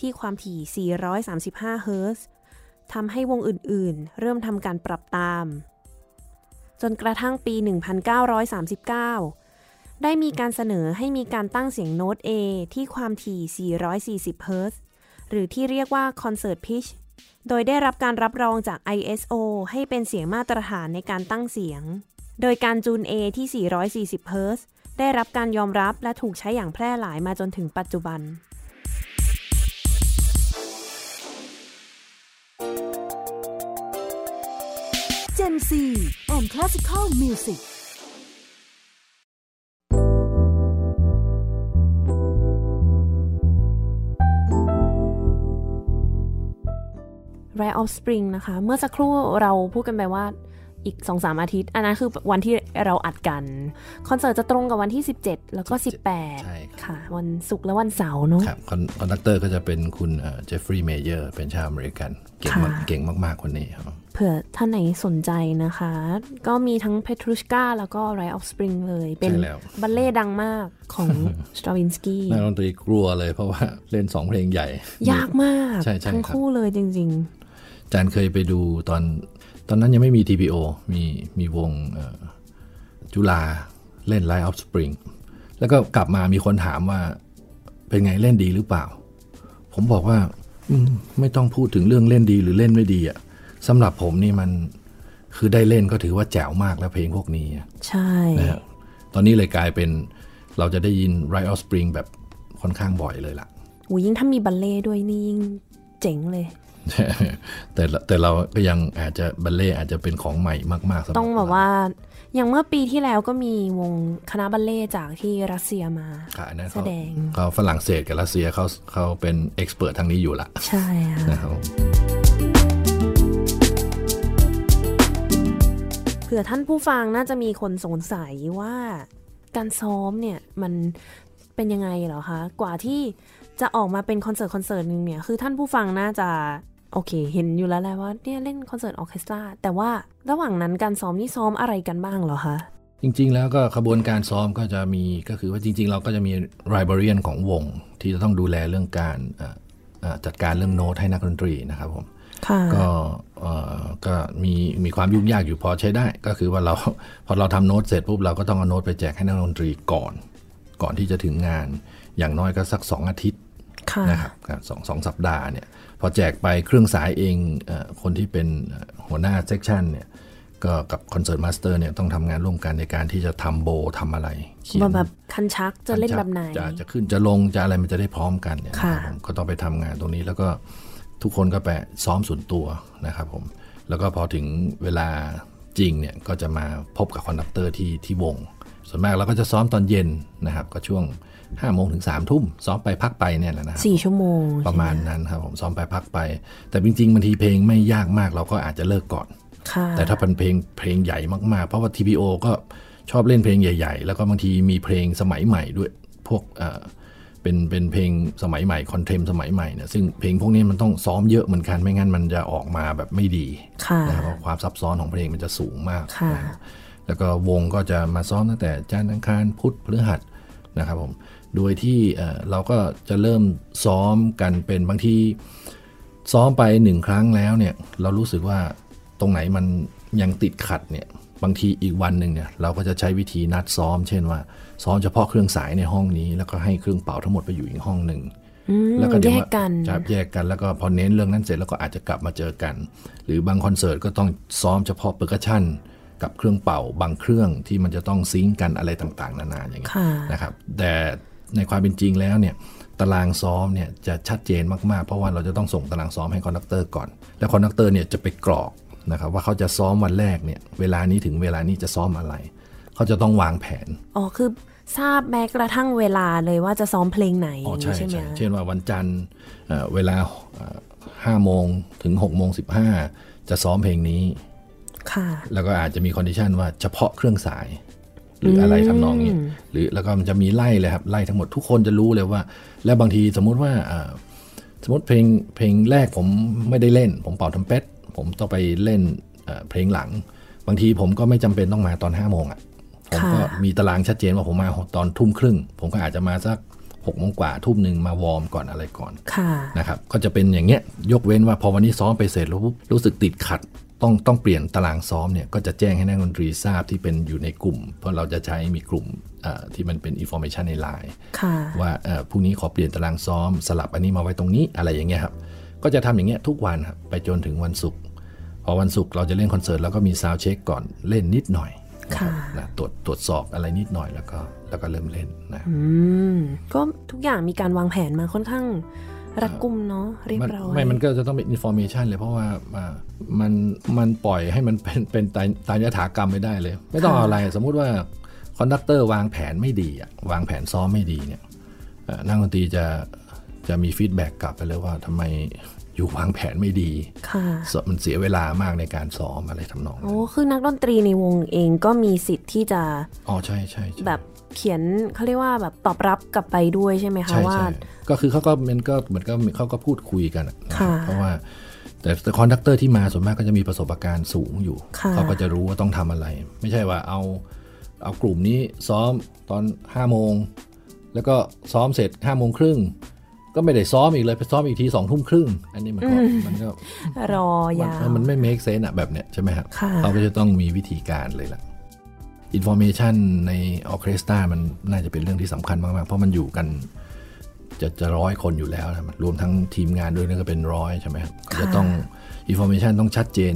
ที่ความถี่ 435 เฮิรตซ์ทำให้วงอื่นๆ เริ่มทำการปรับตาม จนกระทั่งปี 1939 ได้มีการเสนอให้มีการตั้งเสียงโน้ต A ที่ความถี่ 440 เฮิรตซ์หรือที่เรียกว่าคอนเสิร์ตพิชโดยได้รับการรับรองจาก ISO ให้เป็นเสียงมาตรฐานในการตั้งเสียง โดยการจูน A ที่ 440 เฮิรตซ์ได้รับการยอมรับและถูกใช้อย่างแพร่หลายมาจนถึงปัจจุบัน and Classical Music Rise of Spring นะคะ เมื่อสักครู่เราพูดกันไปว่าอีก 2-3 อาทิตย์ อันนั้นคือวันที่เราอัดกัน คอนเสิร์ตจะตรงกับวันที่ 17 แล้วก็ใช่18ค่ะ วันศุกร์และวันเสาร์เนาะครับคอน conductor ก็จะเป็นคุณเจฟฟรีย์เมเยอร์เป็นชาวอเมริกัน เก่งมากค่ะเก่งมาก ๆ คนนี้ครับ เผื่อท่านไหนสนใจนะคะ ก็มีทั้ง Petrushka แล้วก็ Rite of Spring เลย เป็นใช่แล้วบัลเล่ต์ดังมากของ Stravinsky นักดนตรีกลัวเลยเพราะว่าเล่นสองเพลงใหญ่ ยากมากใช่ใช่ทั้งครับคู่เลยจริงอาจารย์เคยไปดูตอน ตอนนั้นยังไม่มี TPO มีมีวงเอ่อจุฬาเล่น Light of Spring แล้วก็กลับมามีคนถามว่า เป็นไงเล่นดีหรือเปล่า ผมบอกว่าอืมไม่ต้องพูดถึงเรื่องเล่นดีหรือเล่นไม่ดีอะ สำหรับผมนี่มันคือได้เล่นก็ถือว่าแจ๋วมากแล้วเพลงพวกนี้อะๆใช่นะครับตอนนี้เลยกลายเป็นเราจะได้ยิน Right of Spring แบบค่อนข้างบ่อยเลยล่ะอูยิ่งถ้ามีบัลเล่ต์ด้วยนี่ยิ่งเจ๋งเลย แต่ละแต่เราก็ยังอาจจะบัลเล่ต์อาจจะเป็นของใหม่มากๆสำหรับต้องแบบว่า อย่างเมื่อปีที่แล้วก็มีวงคณะบัลเล่ต์จากที่รัสเซียมาค่ะอันนั้นแสเขาดงเขาฝรั่งเศสกับรัสเซียเขาเขาเป็นเอ็กซ์เพรสทางนี้อยู่ละใช่ค่ะ เผื่อท่านผู้ฟังน่าจะมีคนสงสัยว่าการซ้อมเนี่ยมันเป็นยังไงเหรอคะ กว่าที่จะออกมาเป็นคอนเสิร์ตคอนเสิร์ตหนึ่งเนี่ย คือท่านผู้ฟังน่าจะโอเค เห็นอยู่แล้วแหละว่าเนี่ยเล่นคอนเสิร์ตออร์เคสตราแต่ว่าระหว่างนั้นการซ้อมนี่ซ้อมอะไรกันบ้างเหรอคะ จริง ๆ แล้วก็ขบวนการซ้อมก็จะมีก็คือว่าจริง ๆ เราก็จะมีไรบ r เรียนของวง ที่จะต้องดูแลเรื่องการเอ่อเอ่อจัดการเรื่องโน้ตให้นักดนตรีนะครับผมค่ะก็เอ่อ ก็มีมีความยุ่งยากอยู่พอใช้ได้ ก็คือว่าเราพอเราทำโน้ตเสร็จปุ๊บเราก็ต้องเอาโน้ตไปแจกให้นักดนตรีก่อน ก่อนที่จะถึงงานอย่างน้อยก็สัก 2 อาทิตย์ค่ะนะครับสองสองสัปดาห์เนี่ยพอแจกไปเครื่องสายเองเออคนที่เป็นเอ่อหัวหน้า section เนี่ยก็กับ concertmaster เนี่ยต้องทำงานร่วมกันในการที่จะทำโบทำอะไรเขียนว่าแบบคันชักจะเล่นแบบไหนจะจะขึ้นจะลงจะอะไรมันจะได้พร้อมกันเนี่ยค่ะนะครับผมก็ต้องไปทำงานตรงนี้แล้วก็ ทุกคนก็ไปซ้อมส่วนตัวนะครับผม แล้วก็พอถึงเวลาจริงเนี่ยก็จะมาพบกับ conductor ที่ที่วง ส่วนมากเราก็จะซ้อมตอนเย็นนะครับก็ช่วง5้าโมงถึง3ามทุ่มซ้อมไปพักไปเนี่ยแหละนะครับสี่ชั่วโมงประมาณนั้นครับผมซ้อมไปพักไป แต่จริงๆบางทีเพลงไม่ยากมากเราก็อาจจะเลิกก่อนค่ะแต่ถ้าเป็นเพลงเพลงใหญ่มากๆ เพราะว่า TPO ก็ชอบเล่นเพลงใหญ่ ๆ แล้วก็บางทีมีเพลงสมัยใหม่ด้วย พวก เอ่อเป็นเป็นเพลงสมัยใหม่คอนเทมสมัยใหม่เนี่ยซึ่งเพลงพวกนี้มันต้องซ้อมเยอะเหมือนกันไม่งั้นมันจะออกมาแบบไม่ดีค่ะนะครับเพราะความซับซ้อนของเพลงมันจะสูงมากค่ะนะครับแล้วก็วงก็จะมาซ้อมตั้งแต่จันทร์อังคารพุธพฤหัสนะครับผมโดยที่เอ่อเราก็จะเริ่มซ้อมกันเป็นบางทีซ้อมไปหนึ่งครั้งแล้วเนี่ยเรารู้สึกว่าตรงไหนมันยังติดขัดเนี่ยบางทีอีกวันหนึ่งเนี่ยเราก็จะใช้วิธีนัดซ้อม เช่นว่า ซ้อมเฉพาะเครื่องสายในห้องนี้ แล้วก็ให้เครื่องเป่าทั้งหมดไปอยู่อีกห้องหนึ่งอืมแล้วก็แยกกันเดี๋ยวมาจะแยกกันแล้วก็พอเน้นเรื่องนั้นเสร็จแล้วก็อาจจะกลับมาเจอกัน หรือบางคอนเสิร์ตก็ต้องซ้อมเฉพาะ percussion กับเครื่องเป่าบางเครื่องที่มันจะต้อง sync กันอะไรต่างๆ นานาอย่างเงี้ยค่ะนะครับ แต่ในความเป็นจริงแล้วเนี่ยตารางซ้อมเนี่ยจะชัดเจนมากๆ เพราะว่าเราจะต้องส่งตารางซ้อมให้ conductor ก่อน แล้ว conductor เนี่ยจะไปกรอกนะครับว่าเขาจะซ้อมวันแรกเนี่ยเวลานี้ถึงเวลานี้จะซ้อมอะไร เขาจะต้องวางแผน อ๋อคือ ทราบแม้กระทั่งเวลาเลยว่าจะซ้อมเพลงไหนอ๋อใช่ใช่ไหมใช่คะเช่นว่าวันจันทร์เอ่อเวลา5โมงถึง6โมง15จะซ้อมเพลงนี้ค่ะแล้วก็อาจจะมี condition ว่าเฉพาะเครื่องสาย หรืออะไรทำนองนี้หรือแล้วก็มันจะมีไล่เลยครับไล่ทั้งหมดทุกคนจะรู้เลยว่า แล้วบางทีสมมุติว่าอ่าสมมติเพลงเพลงแรกผมไม่ได้เล่น ผมเป่าทำเป็ดผมต้องไปเล่นเอ่อเพลงหลัง บางทีผมก็ไม่จำเป็นต้องมาตอน5้าโมงอะ ผมก็ค่ะมีตารางชัดเจนว่าผมมาตอนทุ่มครึ่ง ผมก็อาจจะมาสักหกโมงกว่าทุ่มหนึ่งมาวอร์มก่อนอะไรก่อนค่ะนะครับก็จะเป็นอย่างเงี้ยยกเว้นว่าพอวันนี้ซ้อมไปเสร็จแล้วปุ๊บรู้สึกติดขัดต้องต้องเปลี่ยนตารางซ้อมเนี่ยก็จะแจ้งให้นักดนตรีทราบที่เป็นอยู่ในกลุ่ม เพราะเราจะใช้มีกลุ่มเอ่อที่มันเป็น information ในไลน์ค่ะว่าเอ่อพรุ่งนี้ขอเปลี่ยนตารางซ้อมสลับอันนี้มาไว้ตรงนี้อะไรอย่างเงี้ยครับก็จะทำอย่างเงี้ยทุกวันครับไปจนถึงวันศุกร์พอวันศุกร์เราจะเล่นคอนเสิร์ตแล้วก็มี sound check ก่อนเล่นนิดหน่อย นะครับค่ะนะตรวจตรวจสอบอะไรนิดหน่อยแล้วก็แล้วก็เริ่มเล่นนะอืมก็ทุกอย่างมีการวางแผนมาค่อนข้างรัดกุมเนาะเรียบร้อยมันไม่มันก็จะต้องเป็น information เลยเพราะว่าอ่ามันมันปล่อยให้มันเป็นเป็นตามตามยถากรรมไม่ได้เลย ไม่ต้องเอาอะไรสมมุติว่าconductor วางแผนไม่ดีอะวางแผนซ้อมไม่ดีเนี่ยเอ่อนักดนตรีจะจะมี feedback กลับไปเลยว่าทำไม อยู่วางแผนไม่ดีค่ะมันเสียเวลามากในการซ้อมอะไรทำนองนั้นโอ้คือนักดนตรีในวงเองก็มีสิทธิ์ที่จะอ๋อใช่ใช่ใช่แบบเขียนเขาเรียกว่าแบบตอบรับกลับไปด้วยใช่ไหมคะใช่ว่าใช่ก็คือเขาก็มันก็เหมือนก็เขาก็พูดคุยกันอะนะค่ะเพราะว่าแต่แต่ conductor ที่มาส่วนมากก็จะมีประสบการณ์สูงอยู่ค่ะเขาก็จะรู้ว่าต้องทำอะไร ไม่ใช่ว่าเอาเอากลุ่มนี้ซ้อมตอน5้าโมงแล้วก็ซ้อมเสร็จ5้าโมงครึ่ง ก็ไม่ได้ซ้อมอีกเลย ไปซ้อมอีกทีสองทุ่มครึ่ง อันนี้มันก็มันก็รอยามันวมันไม่ make sense อะแบบเนี้ยใช่ไหมครับค่ะเขาก็จะต้องมีวิธีการเลยล่ะ information ในออเคสตรามันน่าจะเป็นเรื่องที่สำคัญมากๆ เพราะมันอยู่กันจะจะร้อยคนอยู่แล้วนะรวมทั้งทีมงานด้วยนั่นก็เป็นร้อยใช่ไหมครับจะต้อง information ต้องชัดเจน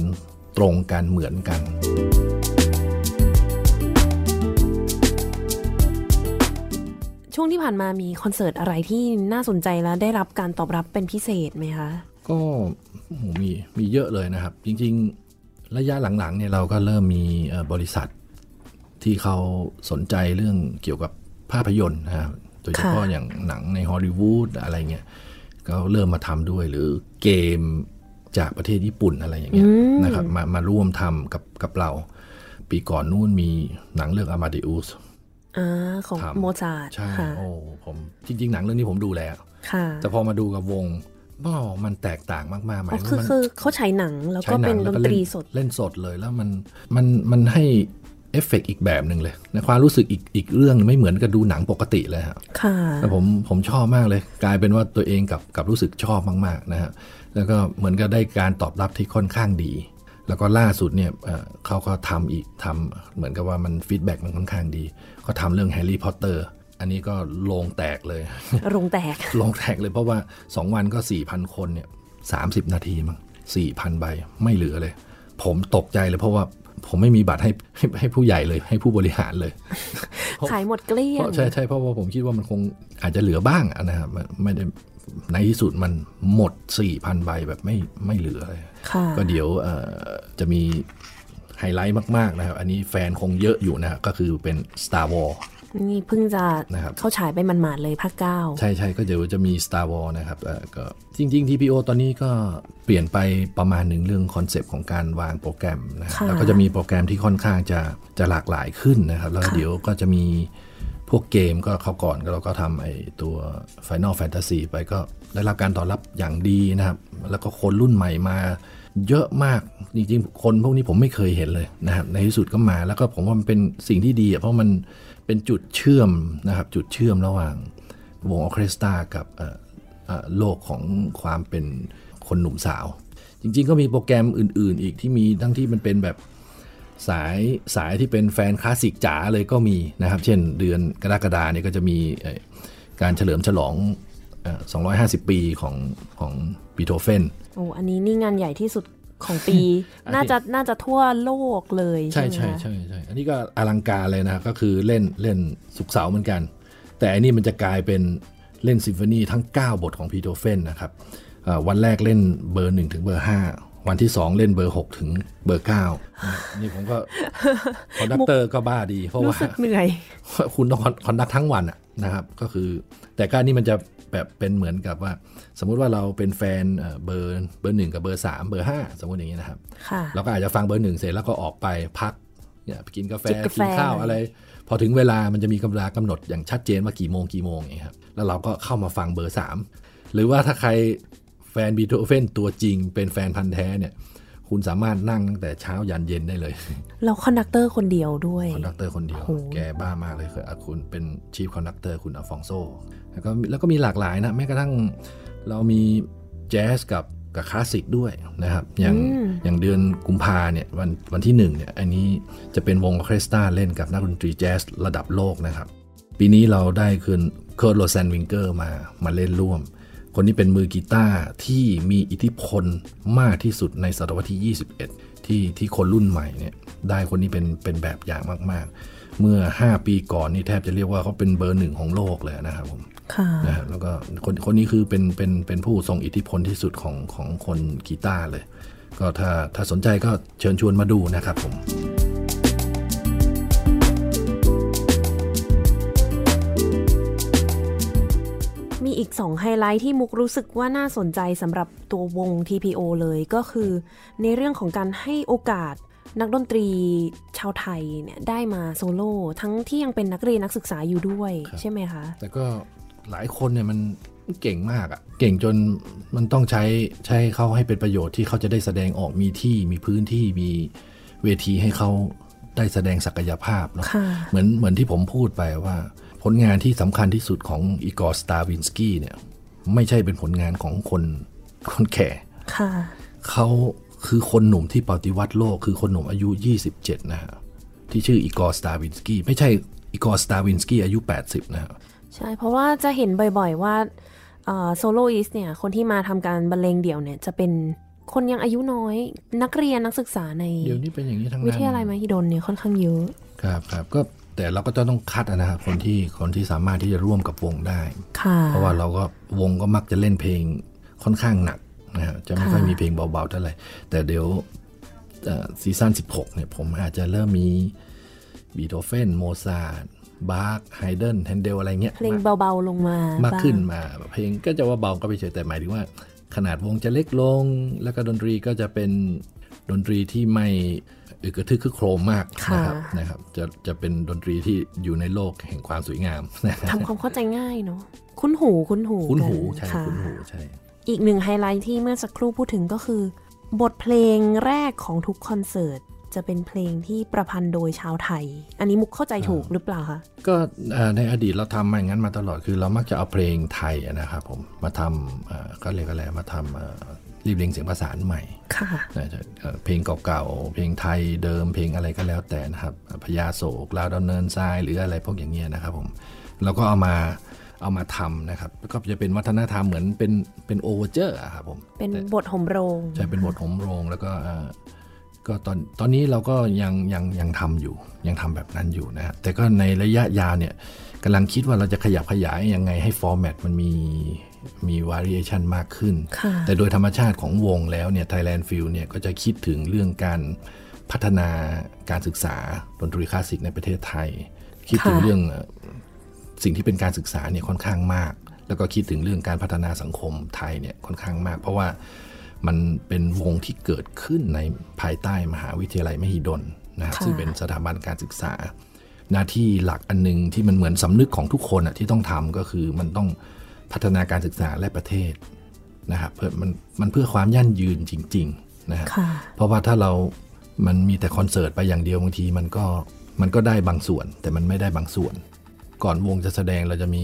ตรงกันเหมือนกัน ช่วงที่ผ่านมามีคอนเสิร์ตอะไรที่น่าสนใจและได้รับการตอบรับเป็นพิเศษไหมคะ ก็โอ้โหมีมีเยอะเลยนะครับ จริง ๆ ระยะหลังๆเนี่ยเราก็เริ่มมีเอ่อบริษัทที่เขาสนใจเรื่องเกี่ยวกับภาพยนตร์นะครับโดยเฉพาะค่ะอย่างหนังในฮอลลีวูดอะไรเงี้ยก็เริ่มมาทำด้วยหรือเกมจากประเทศญี่ปุ่นอะไรอย่างเงี้ยนะครับมามาร่วมทำกับกับเรา ปีก่อนนู่นมีหนังเรื่องอามาเดอุส อ่าของครับโมซาร์ทใช่ค่ะโอ้ผมจริง ๆ หนังเรื่องนี้ผมดูแล้วค่ะ แต่พอมาดูกับวงว้าวมันแตกต่างมากๆหมาอ๋ยอถึงคือว่ามันคือเขาฉายหนังแล้วก็ใช้หเป็นงดแล้วนก็ตเล่รีสดเล่นสดเลยแล้วมันมันมันให้เอฟเฟกต์อีกแบบหนึ่งเลยในความรู้สึกอีกอีกเรื่องไม่เหมือนกับดูหนังปกติเลยครับค่ะแล้วผมผมชอบมากเลย กลายเป็นว่าตัวเองกับกับรู้สึกชอบมากๆนะฮะแล้วก็เหมือนกับได้การตอบรับที่ค่อนข้างดี แล้วก็ล่าสุดเนี่ยเอ่อเขาก็ทำอีกทำเหมือนกับว่ามัน feedback มันค่อนข้างดี เขาทำเรื่องแฮร์รี่พอตเตอร์อันนี้ก็โรงแตกเลยโรงแตกโรงแตกเลยเพราะว่า 2 วันก็ 4,000 คนเนี่ยสามนาทีมั้ง4,000 ใบไม่เหลือเลย ผมตกใจเลยเพราะว่าผมไม่มีบัตรให้ให้ให้ผู้ใหญ่เลย ให้ผู้บริหารเลย ขายหมดเกลี้ยงเพราะใช่ใช่เพราะว่าผมคิดว่ามันคงอาจจะเหลือบ้างอะนะครับมันไม่ได้ในที่สุดมันหมด 4,000 ใบแบบไม่ไม่เหลือเลยค่ะก็เดี๋ยวเอ่อจะมี ไฮไลท์มากๆนะครับ อันนี้แฟนคงเยอะอยู่นะก็คือเป็น Star Wars นี่เพิ่งจะนะครับเข้าฉายไปมันหมาดๆเลยภาคเก้าใช่ใช่ก็เดี๋ยวจะมี Star Wars นะครับเอ่อก็จริงๆ TPO ตอนนี้ก็เปลี่ยนไปประมาณหนึ่งเรื่อง concept ของการวางโปรแกรมนะครับค่ะแล้วก็จะมีโปรแกรมที่ค่อนข้างจะจะหลากหลายขึ้นนะครับ แล้วเดี๋ยวก็จะมีพวกเกมก็เข้าก่อนก็เราก็ทำไอ้ตัว Final Fantasy ไปก็ได้รับการตอบรับอย่างดีนะครับ แล้วก็คนรุ่นใหม่มา เยอะมากจริงๆคนพวกนี้ผมไม่เคยเห็นเลยนะครับในที่สุดก็มาแล้วก็ผมว่ามันเป็นสิ่งที่ดีอะเพราะมันเป็นจุดเชื่อมนะครับจุดเชื่อมระหว่างวงออเคสตรากับโลกของความเป็นคนหนุ่มสาว จริงๆ ก็มีโปรแกรมอื่น ๆ อีกที่มีทั้งที่มันเป็นแบบสายสายที่เป็นแฟนคลาสสิกจ๋าเลยก็มีนะครับ เช่นเดือนกรกฎาเนี่ยก็จะมีการเฉลิมฉลอง 250 ปีของของบีโธเฟนโอ้อันนี้นี่งานใหญ่ที่สุดของปีอันนี้น่าจะน่าจะทั่วโลกเลยใช่ใช่ไหมใช่คะใช่ใช่อันนี้ก็อลังการเลยนะครับก็คือเล่นเล่นสุกร์เสาร์เหมือนกัน แต่อันนี้มันจะกลายเป็นเล่นซิมโฟนีทั้ง 9 บทของบีโธเฟนนะครับเอ่อวันแรกเล่นเบอร์ 1 ถึงเบอร์ 5 วันที่ 2 เล่นเบอร์ 6 ถึงเบอร์ 9นะนี่ผมก็ conductor ก็บ้าดี เพราะรู้ว่าเหนื่อยคุณต้อง conduct ทั้งวันอะนะครับก็คือ แต่การนี้มันจะ แบบเป็นเหมือนกับว่า สมมุติว่าเราเป็นแฟนเอ่อเบอร์เบอร์หนึ่งกับเบอร์สามเบอร์ห้าสมมติอย่างนี้นะครับค่ะเราก็อาจจะฟังเบอร์หนึ่งเสร็จแล้วก็ออกไปพักเนี่ยไปกินกาแฟจิบกาแฟกินข้าวอะไร พอถึงเวลามันจะมีกำหนดกำหนดอย่างชัดเจนว่ากี่โมงกี่โมงอย่างนี้ครับแล้วเราก็เข้ามาฟังเบอร์สามหรือว่าถ้าใครแฟนบีโธเฟนตัวจริงเป็นแฟนพันธุ์แท้เนี่ยคุณสามารถนั่งตั้งแต่เช้ายันเย็นได้เลยเราคอนดักเตอร์คนเดียวด้วย คอนดักเตอร์คนเดียวโอ้โหแกบ้ามากเลยคืออะคุณเป็น chief conductor คุณอัลฟองโซ แล้วก็แล้วก็มีหลากหลายนะแม้กระทั่งเรามีแจ๊สกับกับคลาสสิกด้วยนะครับ อย่างอย่างเดือนกุมภาเนี่ยวันวันที่หนึ่งเนี่ยอันนี้จะเป็นวงออเคสตราเล่นกับนักดนตรีแจ๊สระดับโลกนะครับ ปีนี้เราได้คุณ Kurt Rosenwinkel มามาเล่นร่วม คนนี้เป็นมือกีตาร์ที่มีอิทธิพลมากที่สุดในศตวรรษที่ 21 ที่ที่คนรุ่นใหม่เนี่ยได้คนนี้เป็นเป็นแบบอย่างมาก ๆ เมื่อ 5 ปีก่อนนี่แทบจะเรียกว่าเขาเป็นเบอร์หนึ่งของโลกเลยนะครับผมค่ะ นะฮะแล้วก็คนคนนี้คือเป็นเป็นเป็นผู้ทรงอิทธิพลที่สุดของของคนกีตาร์เลย ก็ถ้าถ้าสนใจก็เชิญชวนมาดูนะครับผมมีอีกสองไฮไลท์ที่มุกรู้สึกว่าน่าสนใจสำหรับตัววง TPO เลยก็คือ ในเรื่องของการให้โอกาสนักดนตรีชาวไทยเนี่ยได้มาโซโล่ทั้งที่ยังเป็นนักเรียนนักศึกษาอยู่ด้วยครับใช่ไหมคะ แต่ก็ หลายคนเนี่ยมันเก่งมากอะเก่งจนมันต้องใช้ใช้เขาให้เป็นประโยชน์ที่เขาจะได้แสดงออกมีที่มีพื้นที่มีเวทีให้เขาได้แสดงศักยภาพเนาะค่ะเหมือนเหมือนที่ผมพูดไปว่า ผลงานที่สำคัญที่สุดของอีกอร์สตราวินสกี้เนี่ย ไม่ใช่เป็นผลงานของคนคนแก่ค่ะเขาคือคนหนุ่มที่ปฏิวัติโลก คือคนหนุ่มอายุ 27 นะฮะที่ชื่ออีกอร์สตราวินสกี้ไม่ใช่อีกอร์สตราวินสกี้อายุ 80 นะฮะ ใช่ เพราะว่าจะเห็นบ่อยๆว่า soloist เนี่ย คนที่มาทำการบรรเลงเดี่ยวเนี่ย จะเป็นคนยังอายุน้อย นักเรียนนักศึกษาในเดี๋ยวนี้เป็นอย่างนี้ทั้งนั้นวิทยาลัยมหิดลเนี่ยค่อนข้างเยอะครับครับก็แต่เราก็จะต้องคัดอะนะครับคนที่คนที่สามารถที่จะร่วมกับวงได้ค่ะเพราะว่าเราก็วงก็มักจะเล่นเพลงค่อนข้างหนักนะฮะจะไม่ค่อยค่ะมีเพลงเบาๆเท่าไหร่แต่เดี๋ยวซีซั่น16เนี่ยผมอาจจะเริ่มมีบีโธเฟนโมสาร์ท บาค ไฮเดินแฮนเดลอะไรเงี้ยเพลงเบาๆลงมามากขึ้นบ้งมาเพลงก็จะว่าเบาก็ไม่เชิงแต่หมายถึงว่า ขนาดวงจะเล็กลง แล้วก็ดนตรีก็จะเป็นดนตรีที่ไม่อึกกระทึกคึกโครมมากนะครับนะครับจะจะเป็นดนตรีที่อยู่ในโลกแห่งความสวยงามนะครับทำความเข้าใจง่ายเนาะคุ้นหูคุ้นหูคุ้นหูกันใช่ค่ะคุ้นหูใช่ อีกหนึ่งไฮไลท์ที่เมื่อสักครู่พูดถึงก็คือ บทเพลงแรกของทุกคอนเสิร์ต จะเป็นเพลงที่ประพันธ์โดยชาวไทย อันนี้มุกเข้าใจถูกหรือเปล่าคะ ก็เอ่อในอดีตเราทำมาอย่างนั้นมาตลอด คือเรามักจะเอาเพลงไทยอะนะครับผม มาทำเอ่อก็เรียกอะไรมาทำเอ่อรีบเรียงเสียงประสานใหม่ ค่ะนะจะเอ่อเพลงเก่าๆ เพลงไทยเดิม เพลงอะไรก็แล้วแต่นะครับ พญาโศกลาวดำเนินทรายหรืออะไรพวกอย่างเงี้ยนะครับผม เราก็เอามาเอามาทำนะครับก็จะเป็นวัฒนธรรมเหมือนเป็นเป็นโอเวอร์เจอร์ครับผม เป็นบทโหมโรง ใช่ เป็นบทโหมโรงแล้วก็เอ่อ ก็ตอนตอนนี้เราก็ยังยังยังทำอยู่ ยังทำแบบนั้นอยู่นะฮะแต่ก็ในระยะยาวเนี่ยกำลังคิดว่าเราจะขยับขยายยังไงให้ format มันมีมี variation มากขึ้นค่ะแต่โดยธรรมชาติของวงแล้วเนี่ย Thailand f i e l เนี่ยก็จะคิดถึงเรื่องการพัฒนาการศึกษาดนตรีคลาสสิกในประเทศไทย คิดถึงค่ะเรื่องเอ่อสิ่งที่เป็นการศึกษาเนี่ยค่อนข้างมาก แล้วก็คิดถึงเรื่องการพัฒนาสังคมไทยเนี่ยค่อนข้างมาก เพราะว่า มันเป็นวงที่เกิดขึ้นในภายใต้มหาวิทยาลัยมหิดลนะครับค่ะซึ่งเป็นสถาบันการศึกษา หน้าที่หลักอันหนึงที่มันเหมือนสำนึกของทุกคนอะที่ต้องทำก็คือมันต้องพัฒนาการศึกษาและประเทศนะครับเพื่อมันมันเพื่อความยั่งยืนจริงๆนะฮะค่ะเพราะว่าถ้าเรามันมีแต่คอนเสิร์ตไปอย่างเดียวบางทีมันก็มันก็ได้บางส่วนแต่มันไม่ได้บางส่วน ก่อนวงจะแสดงเราจะมี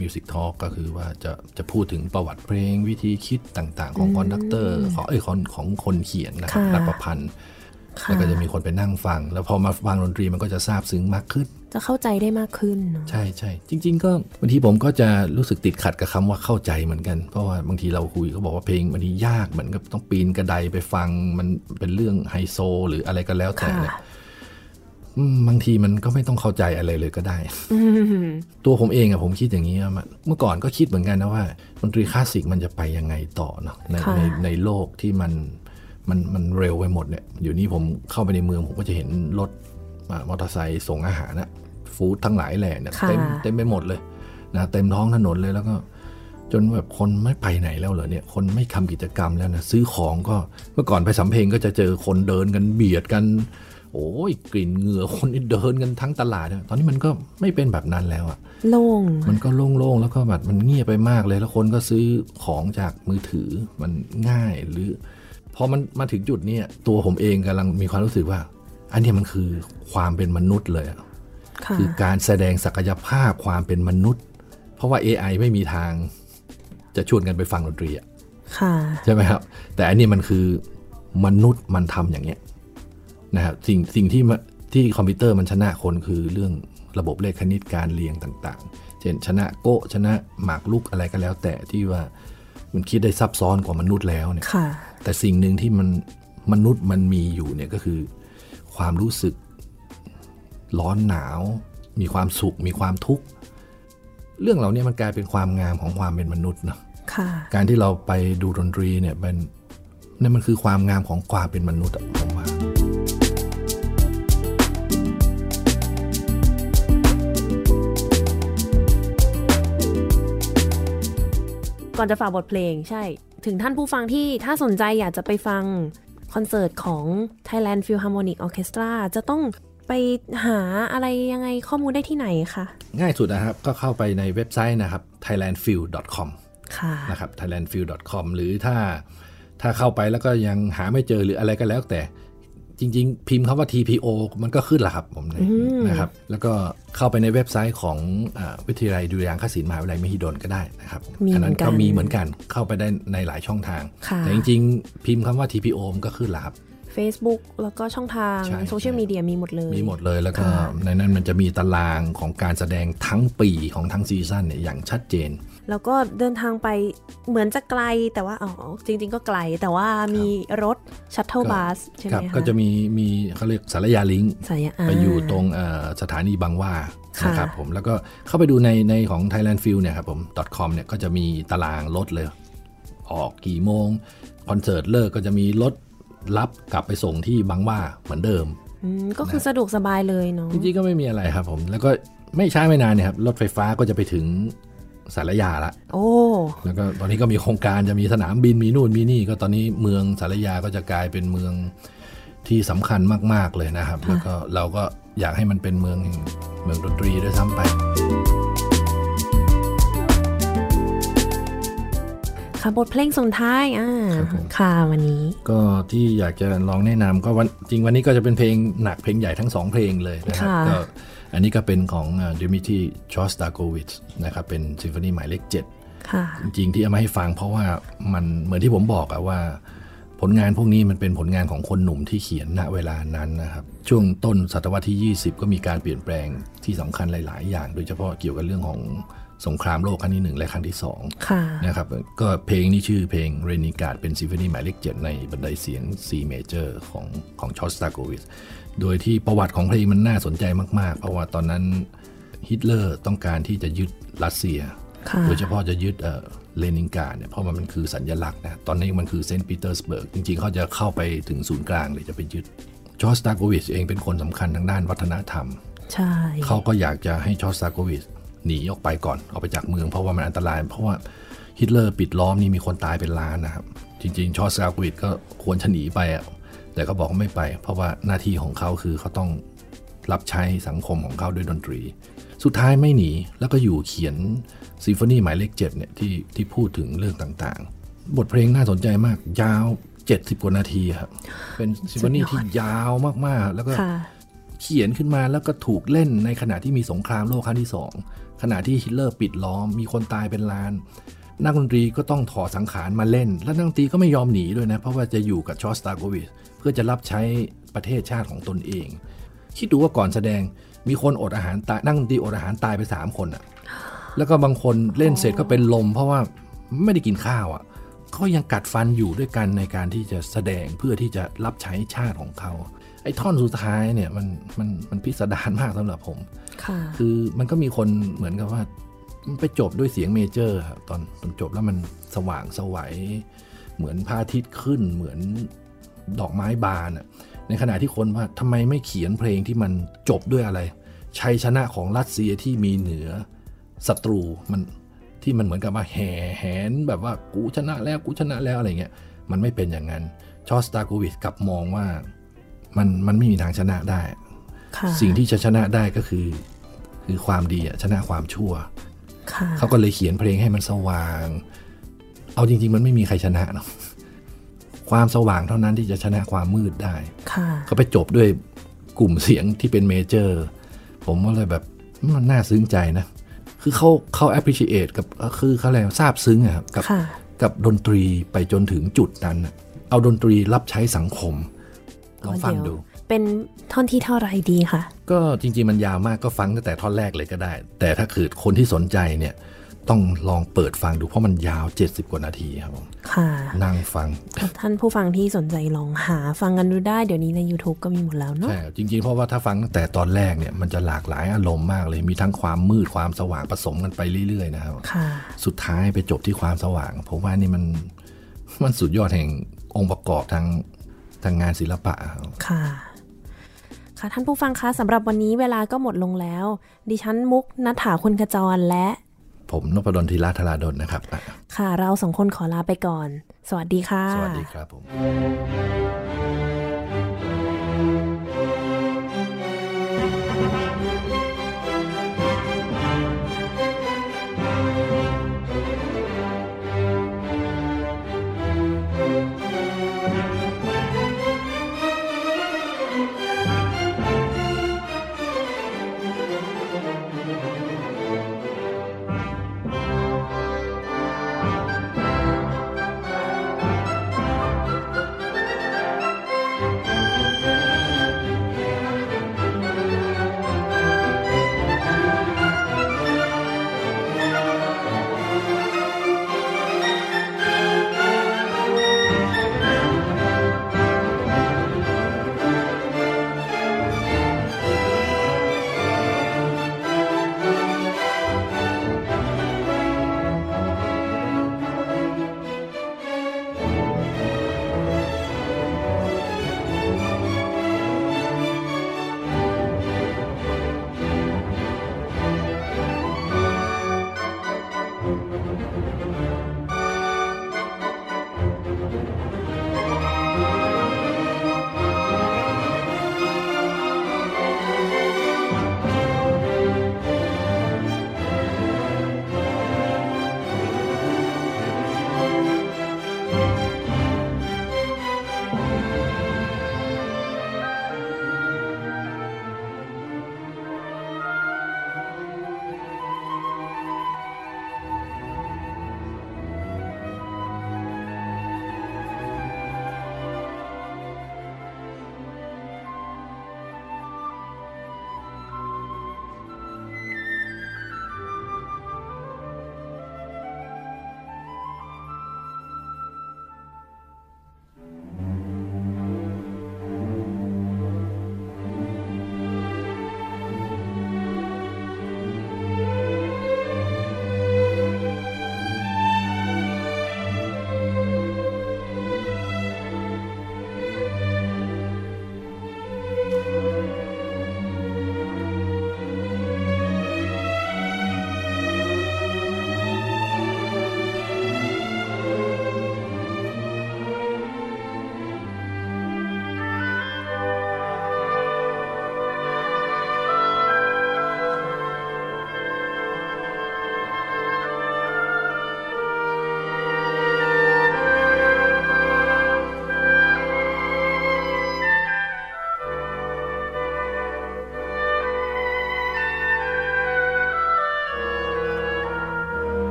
music talk ก็คือว่าจะจะพูดถึงประวัติเพลงวิธีคิดต่างๆ ของ conductor ของเอ้ยของของคนเขียนนะครับค่ะนักประพันธ์ค่ะแล้วก็จะมีคนไปนั่งฟัง แล้วพอมาฟังดนตรีมันก็จะซาบซึ้งมากขึ้น จะเข้าใจได้มากขึ้นเนอะใช่ใช่จริง ๆ ก็บางทีผมก็จะรู้สึกติดขัดกับคำว่าเข้าใจเหมือนกัน เพราะว่าบางทีเราคุยเขาบอกว่าเพลงบางทียากเหมือนกับต้องปีนกระไดไปฟังมันเป็นเรื่องไฮโซ หรืออะไรก็แล้วแต่ค่ะเนี่ยอืม บางทีมันก็ไม่ต้องเข้าใจอะไรเลยก็ได้อืมตัวผมเองอะผมคิดอย่างนี้อะมันเมื่อก่อนก็คิดเหมือนกันนะว่าดนตรีคลาสสิกมันจะไปยังไงต่อเนาะในค่ะในในโลกที่มันมันมันเร็วไปหมดเนี่ยอยู่นี้ผมเข้าไปในเมืองผมก็จะเห็นรถอ่ามอเตอร์ไซค์ส่งอาหารนะฟู้ดทั้งหลายแหล่เนี่ยค่ะเต็มเต็มไปหมดเลยนะเต็มท้องถนนเลยแล้วก็ จนแบบคนไม่ไปไหนแล้วเหรอเนี่ย คนไม่ทำกิจกรรมแล้วนะซื้อของก็เมื่อก่อนไปสำเพ็งก็จะเจอคนเดินกันเบียดกัน โอ้ยกลิ่นเหงื่อคนนี่เดินกันทั้งตลาดเนี่ยตอนนี้มันก็ไม่เป็นแบบนั้นแล้วอะโล่งมันก็โล่งๆแล้วก็แบบมันเงียบไปมากเลยแล้วคนก็ซื้อของจากมือถือมันง่ายหรือพอมันมาถึงจุดเนี้ตัวผมเองกำลังมีความรู้สึกว่า อันเนี้ยมันคือความเป็นมนุษย์เลยอะค่ะคือการแสดงศักยภาพความเป็นมนุษย์ เพราะว่า AI ไม่มีทาง จะชวนกันไปฟังดนตรีอะค่ะใช่ไหมครับ แต่อันนี้มันคือมนุษย์มันทำอย่างเงี้ย นะครับสิ่งสิ่งที่มาที่คอมพิวเตอร์มันชนะคนคือเรื่องระบบเลขคณิตการเรียงต่างๆ เช่นชนะโกะชนะหมากลุกอะไรก็แล้ว แต่ที่ว่ามันคิดได้ซับซ้อนกว่ามนุษย์แล้วเนี่ยค่ะแต่สิ่งหนึ่งที่มันมนุษย์มันมีอยู่เนี่ยก็คือ ความรู้สึกร้อนหนาว มีความสุข มีความทุกข์ เรื่องเหล่านี้มันกลายเป็นความงามของความเป็นมนุษย์เนาะค่ะการที่เราไปดูดนตรีเนี่ยเป็นนั่นมันคือความงามของความเป็นมนุษย์อะผมว่า ก่อนจะฝากบทเพลงใช่ ถึงท่านผู้ฟังที่ถ้าสนใจอยากจะไปฟังคอนเสิร์ตของ Thailand Philharmonic Orchestra จะต้องไปหาอะไรยังไงข้อมูลได้ที่ไหนคะ ง่ายสุดนะครับ ก็เข้าไปในเว็บไซต์นะครับ thailandfeel.com ค่ะนะครับ thailandfeel.com หรือถ้าถ้าเข้าไปแล้วก็ยังหาไม่เจอหรืออะไรก็แล้วแต่ จริง ๆ พิมพ์คำว่า TPO มันก็ขึ้นละครับผมนะครับ แล้วก็เข้าไปในเว็บไซต์ของอาวิทยาลัยดุริยางคศิลป์มหาวิทยาลัยมหิดลก็ได้นะครับมีอันเหมืนั้อนนกันก็มีเหมือนกันเข้าไปได้ในหลายช่องทางค่ะแต่จริง ๆ พิมพ์คำว่า TPO มันก็ขึ้นละครับ Facebook แล้วก็ช่องทางใช่โซเชียลมีเดียมีหมดเลย มีหมดเลยแล้วก็ค่ะในนั้นมันจะมีตารางของการแสดงทั้งปีของทั้งซีซั่นเนี่ยอย่างชัดเจน แล้วก็เดินทางไปเหมือนจะไกลแต่ว่าอ๋อจริง ๆ ก็ไกล แต่ว่ามีรถ shuttle bus ก็ใช่ไหมครับคะก็จะมีมีเขาเรียกศาลายาลิงก์ศาลายาไปอยู่ตรงเอ่อสถานีบางหว่าค่ะนะครับผมแล้วก็เข้าไปดูในในของ Thailand Film เนี่ยครับผม .com เนี่ยก็จะมีตารางรถเลย ออกกี่โมง คอนเสิร์ตเลิกก็จะมีรถรับกลับไปส่งที่บางหว่าเหมือนเดิมอืมก็คือสะดวกสบายเลยเนาะจริงๆก็ไม่มีอะไรครับผม แล้วก็ไม่ช้าไม่นานเนี่ยครับรถไฟฟ้าก็จะไปถึง สารยาละโอ้แล้วก็ตอนนี้ก็มีโครงการจะมีสนามบินมีนู่นมีนี่ ก็ตอนนี้เมืองสารยาก็จะกลายเป็นเมืองที่สำคัญมาก ๆเลยนะครับ แล้วก็เราก็อยากให้มันเป็นเมืองแห่งเมืองดนตรีด้วยซ้ำไปค่ะบทเพลงส่งท้ายอ่าครับผมค่ะวันนี้ ก็ที่อยากจะลองแนะนำก็วันจริงวันนี้ก็จะเป็นเพลงหนักเพลงใหญ่ทั้งสองเพลงเลยนะครับค่ะก็ อันนี้ก็เป็นของดิมิทีชอสตาโกวิชนะครับเป็นซิมโฟนีหมายเลขเจ็ดค่ะจริงๆที่เอามาให้ฟังเพราะว่ามันเหมือนที่ผมบอกอะว่า ผลงานพวกนี้มันเป็นผลงานของคนหนุ่มที่เขียนณเวลานั้นนะครับ ช่วงต้นศตวรรษที่ 20 ก็มีการเปลี่ยนแปลงที่สำคัญหลาย ๆ อย่าง โดยเฉพาะเกี่ยวกับเรื่องของสงครามโลกครั้งที่หนึ่งและครั้งที่สองค่ะนะครับก็เพลงนี้ชื่อเพลงเลนินกราดเป็นซิมโฟนีหมายเลขเจ็ดในบันไดเสียง C major ของของชอสตาโกวิช โดยที่ประวัติของเพลงมันน่าสนใจมาก ๆ เพราะว่าตอนนั้นฮิตเลอร์ต้องการที่จะยึดรัสเซียค่ะโดยเฉพาะจะยึดเอ่อเลนินกราดเนี่ยเพราะว่ามันคือสัญลักษณ์นะตอนนี้มันคือเซนต์ปีเตอร์สเบิร์กจริง ๆ เขาจะเข้าไปถึงศูนย์กลางเลยจะไปยึดจอร์สตาโกวิชเองเป็นคนสำคัญทางด้านวัฒนธรรมใช่เขาก็อยากจะให้ชอสตาโกวิชหนีออกไปก่อนออกไปจากเมือง เพราะว่ามันอันตราย เพราะว่าฮิตเลอร์ปิดล้อมนี่มีคนตายเป็นล้านนะครับจริงๆ ชอสตาโกวิชก็ควรจะหนีไป อะแต่ก็บอกว่าไม่ไป เพราะว่าหน้าที่ของเขาคือเขาต้องรับใช้สังคมของเขาด้วยดนตรี สุดท้ายไม่หนีแล้วก็อยู่เขียนซิมโฟนีหมายเลขเจ็ดเนี่ยที่ที่พูดถึงเรื่องต่างๆ บทเพลงน่าสนใจมาก ยาว 70 กว่านาทีครับ เป็นซิมโฟนีที่ยาวมากๆ แล้วก็ค่ะเขียนขึ้นมาแล้วก็ถูกเล่นในขณะที่มีสงครามโลกครั้งที่สองขณะที่ฮิตเลอร์ปิดล้อมมีคนตายเป็นล้าน นักดนตรีก็ต้องถอดสังขารมาเล่น และนักดนตรีก็ไม่ยอมหนีด้วยนะ เพราะว่าจะอยู่กับชอสตาโกวิชเพื่อจะรับใช้ประเทศชาติของตนเอง คิดดูว่าก่อนแสดงมีคนอดอาหารตายนักดนตรีอดอาหารตายไปสามคนอะแล้วก็บางคนเล่นเสร็จก็เป็นลม เพราะว่าไม่ได้กินข้าวอะเขายังกัดฟันอยู่ด้วยกันในการที่จะแสดงเพื่อที่จะรับใช้ชาติของเขาไอ้ท่อนสุดท้ายเนี่ยมันมันมันพิสดารมากสำหรับผมค่ะคือมันก็มีคนเหมือนกับว่า มันไปจบด้วยเสียงเมเจอร์ครับตอนตอนจบแล้วมันสว่างสวัยเหมือนพระอาทิตย์ขึ้นเหมือนดอกไม้บานอะในขณะที่คนว่าทำไมไม่เขียนเพลงที่มันจบด้วยอะไร ชัยชนะของรัสเซียที่มีเหนือศัตรูมันทที่มันเหมือนกับว่าแห่แหนแบบว่ากูชนะแล้วกูชนะแล้วอะไรเงี้ยมันไม่เป็นอย่างนั้นชอสตาโกวิชกลับมองว่ามันมันไม่มีทางชนะได้ค่ะสิ่งที่จะชนะได้ก็คือ คือความดีอะชนะความชั่วค่ะ เขาก็เลยเขียนเพลงให้มันสว่าง เอาจริง ๆ มันไม่มีใครชนะหรอกความสว่างเท่านั้นที่จะชนะความมืดได้ค่ะเขาไปจบด้วยกลุ่มเสียงที่เป็นเมเจอร์ ผมก็เลยแบบมันน่าซึ้งใจนะ คือเขาเขา appreciate กับคือเขาอะไรซาบซึ้งอะครับกับค่ะกับดนตรีไปจนถึงจุดนั้นน่ะเอาดนตรีรับใช้สังคมลองฟังดู เป็น ท่อนที่เท่าไหรดีคะก็จริงๆมันยาวมากก็ฟังตั้งแต่ท่อนแรกเลยก็ได้ แต่ถ้าคือคนที่สนใจเนี่ยต้องลองเปิดฟังดูเพราะมันยาว 70 กว่านาทีครับผมค่ะนั่งฟัง ท่านผู้ฟังที่สนใจลองหาฟังกันดูได้เดี๋ยวนี้ใน YouTube ก็มีหมดแล้วเนาะใช่จริงๆ เพราะว่าถ้าฟังตั้งแต่ตอนแรกเนี่ยมันจะหลากหลายอารมณ์มากเลย มีทั้งความมืดความสว่างผสมกันไปเรื่อยๆนะครับค่ะสุดท้ายไปจบที่ความสว่าง ผมว่านี่มันมันสุดยอดแห่งองค์ประกอบทางทางงานศิลปะครับค่ะ ค่ะท่านผู้ฟังคะสำหรับวันนี้เวลาก็หมดลงแล้ว ดิฉันมุกนัฐถาคุณขจรและ ผมนพดลธีราธราดลนะครับอะค่ะ เราสองคนขอลาไปก่อน สวัสดีค่ะ สวัสดีครับผม「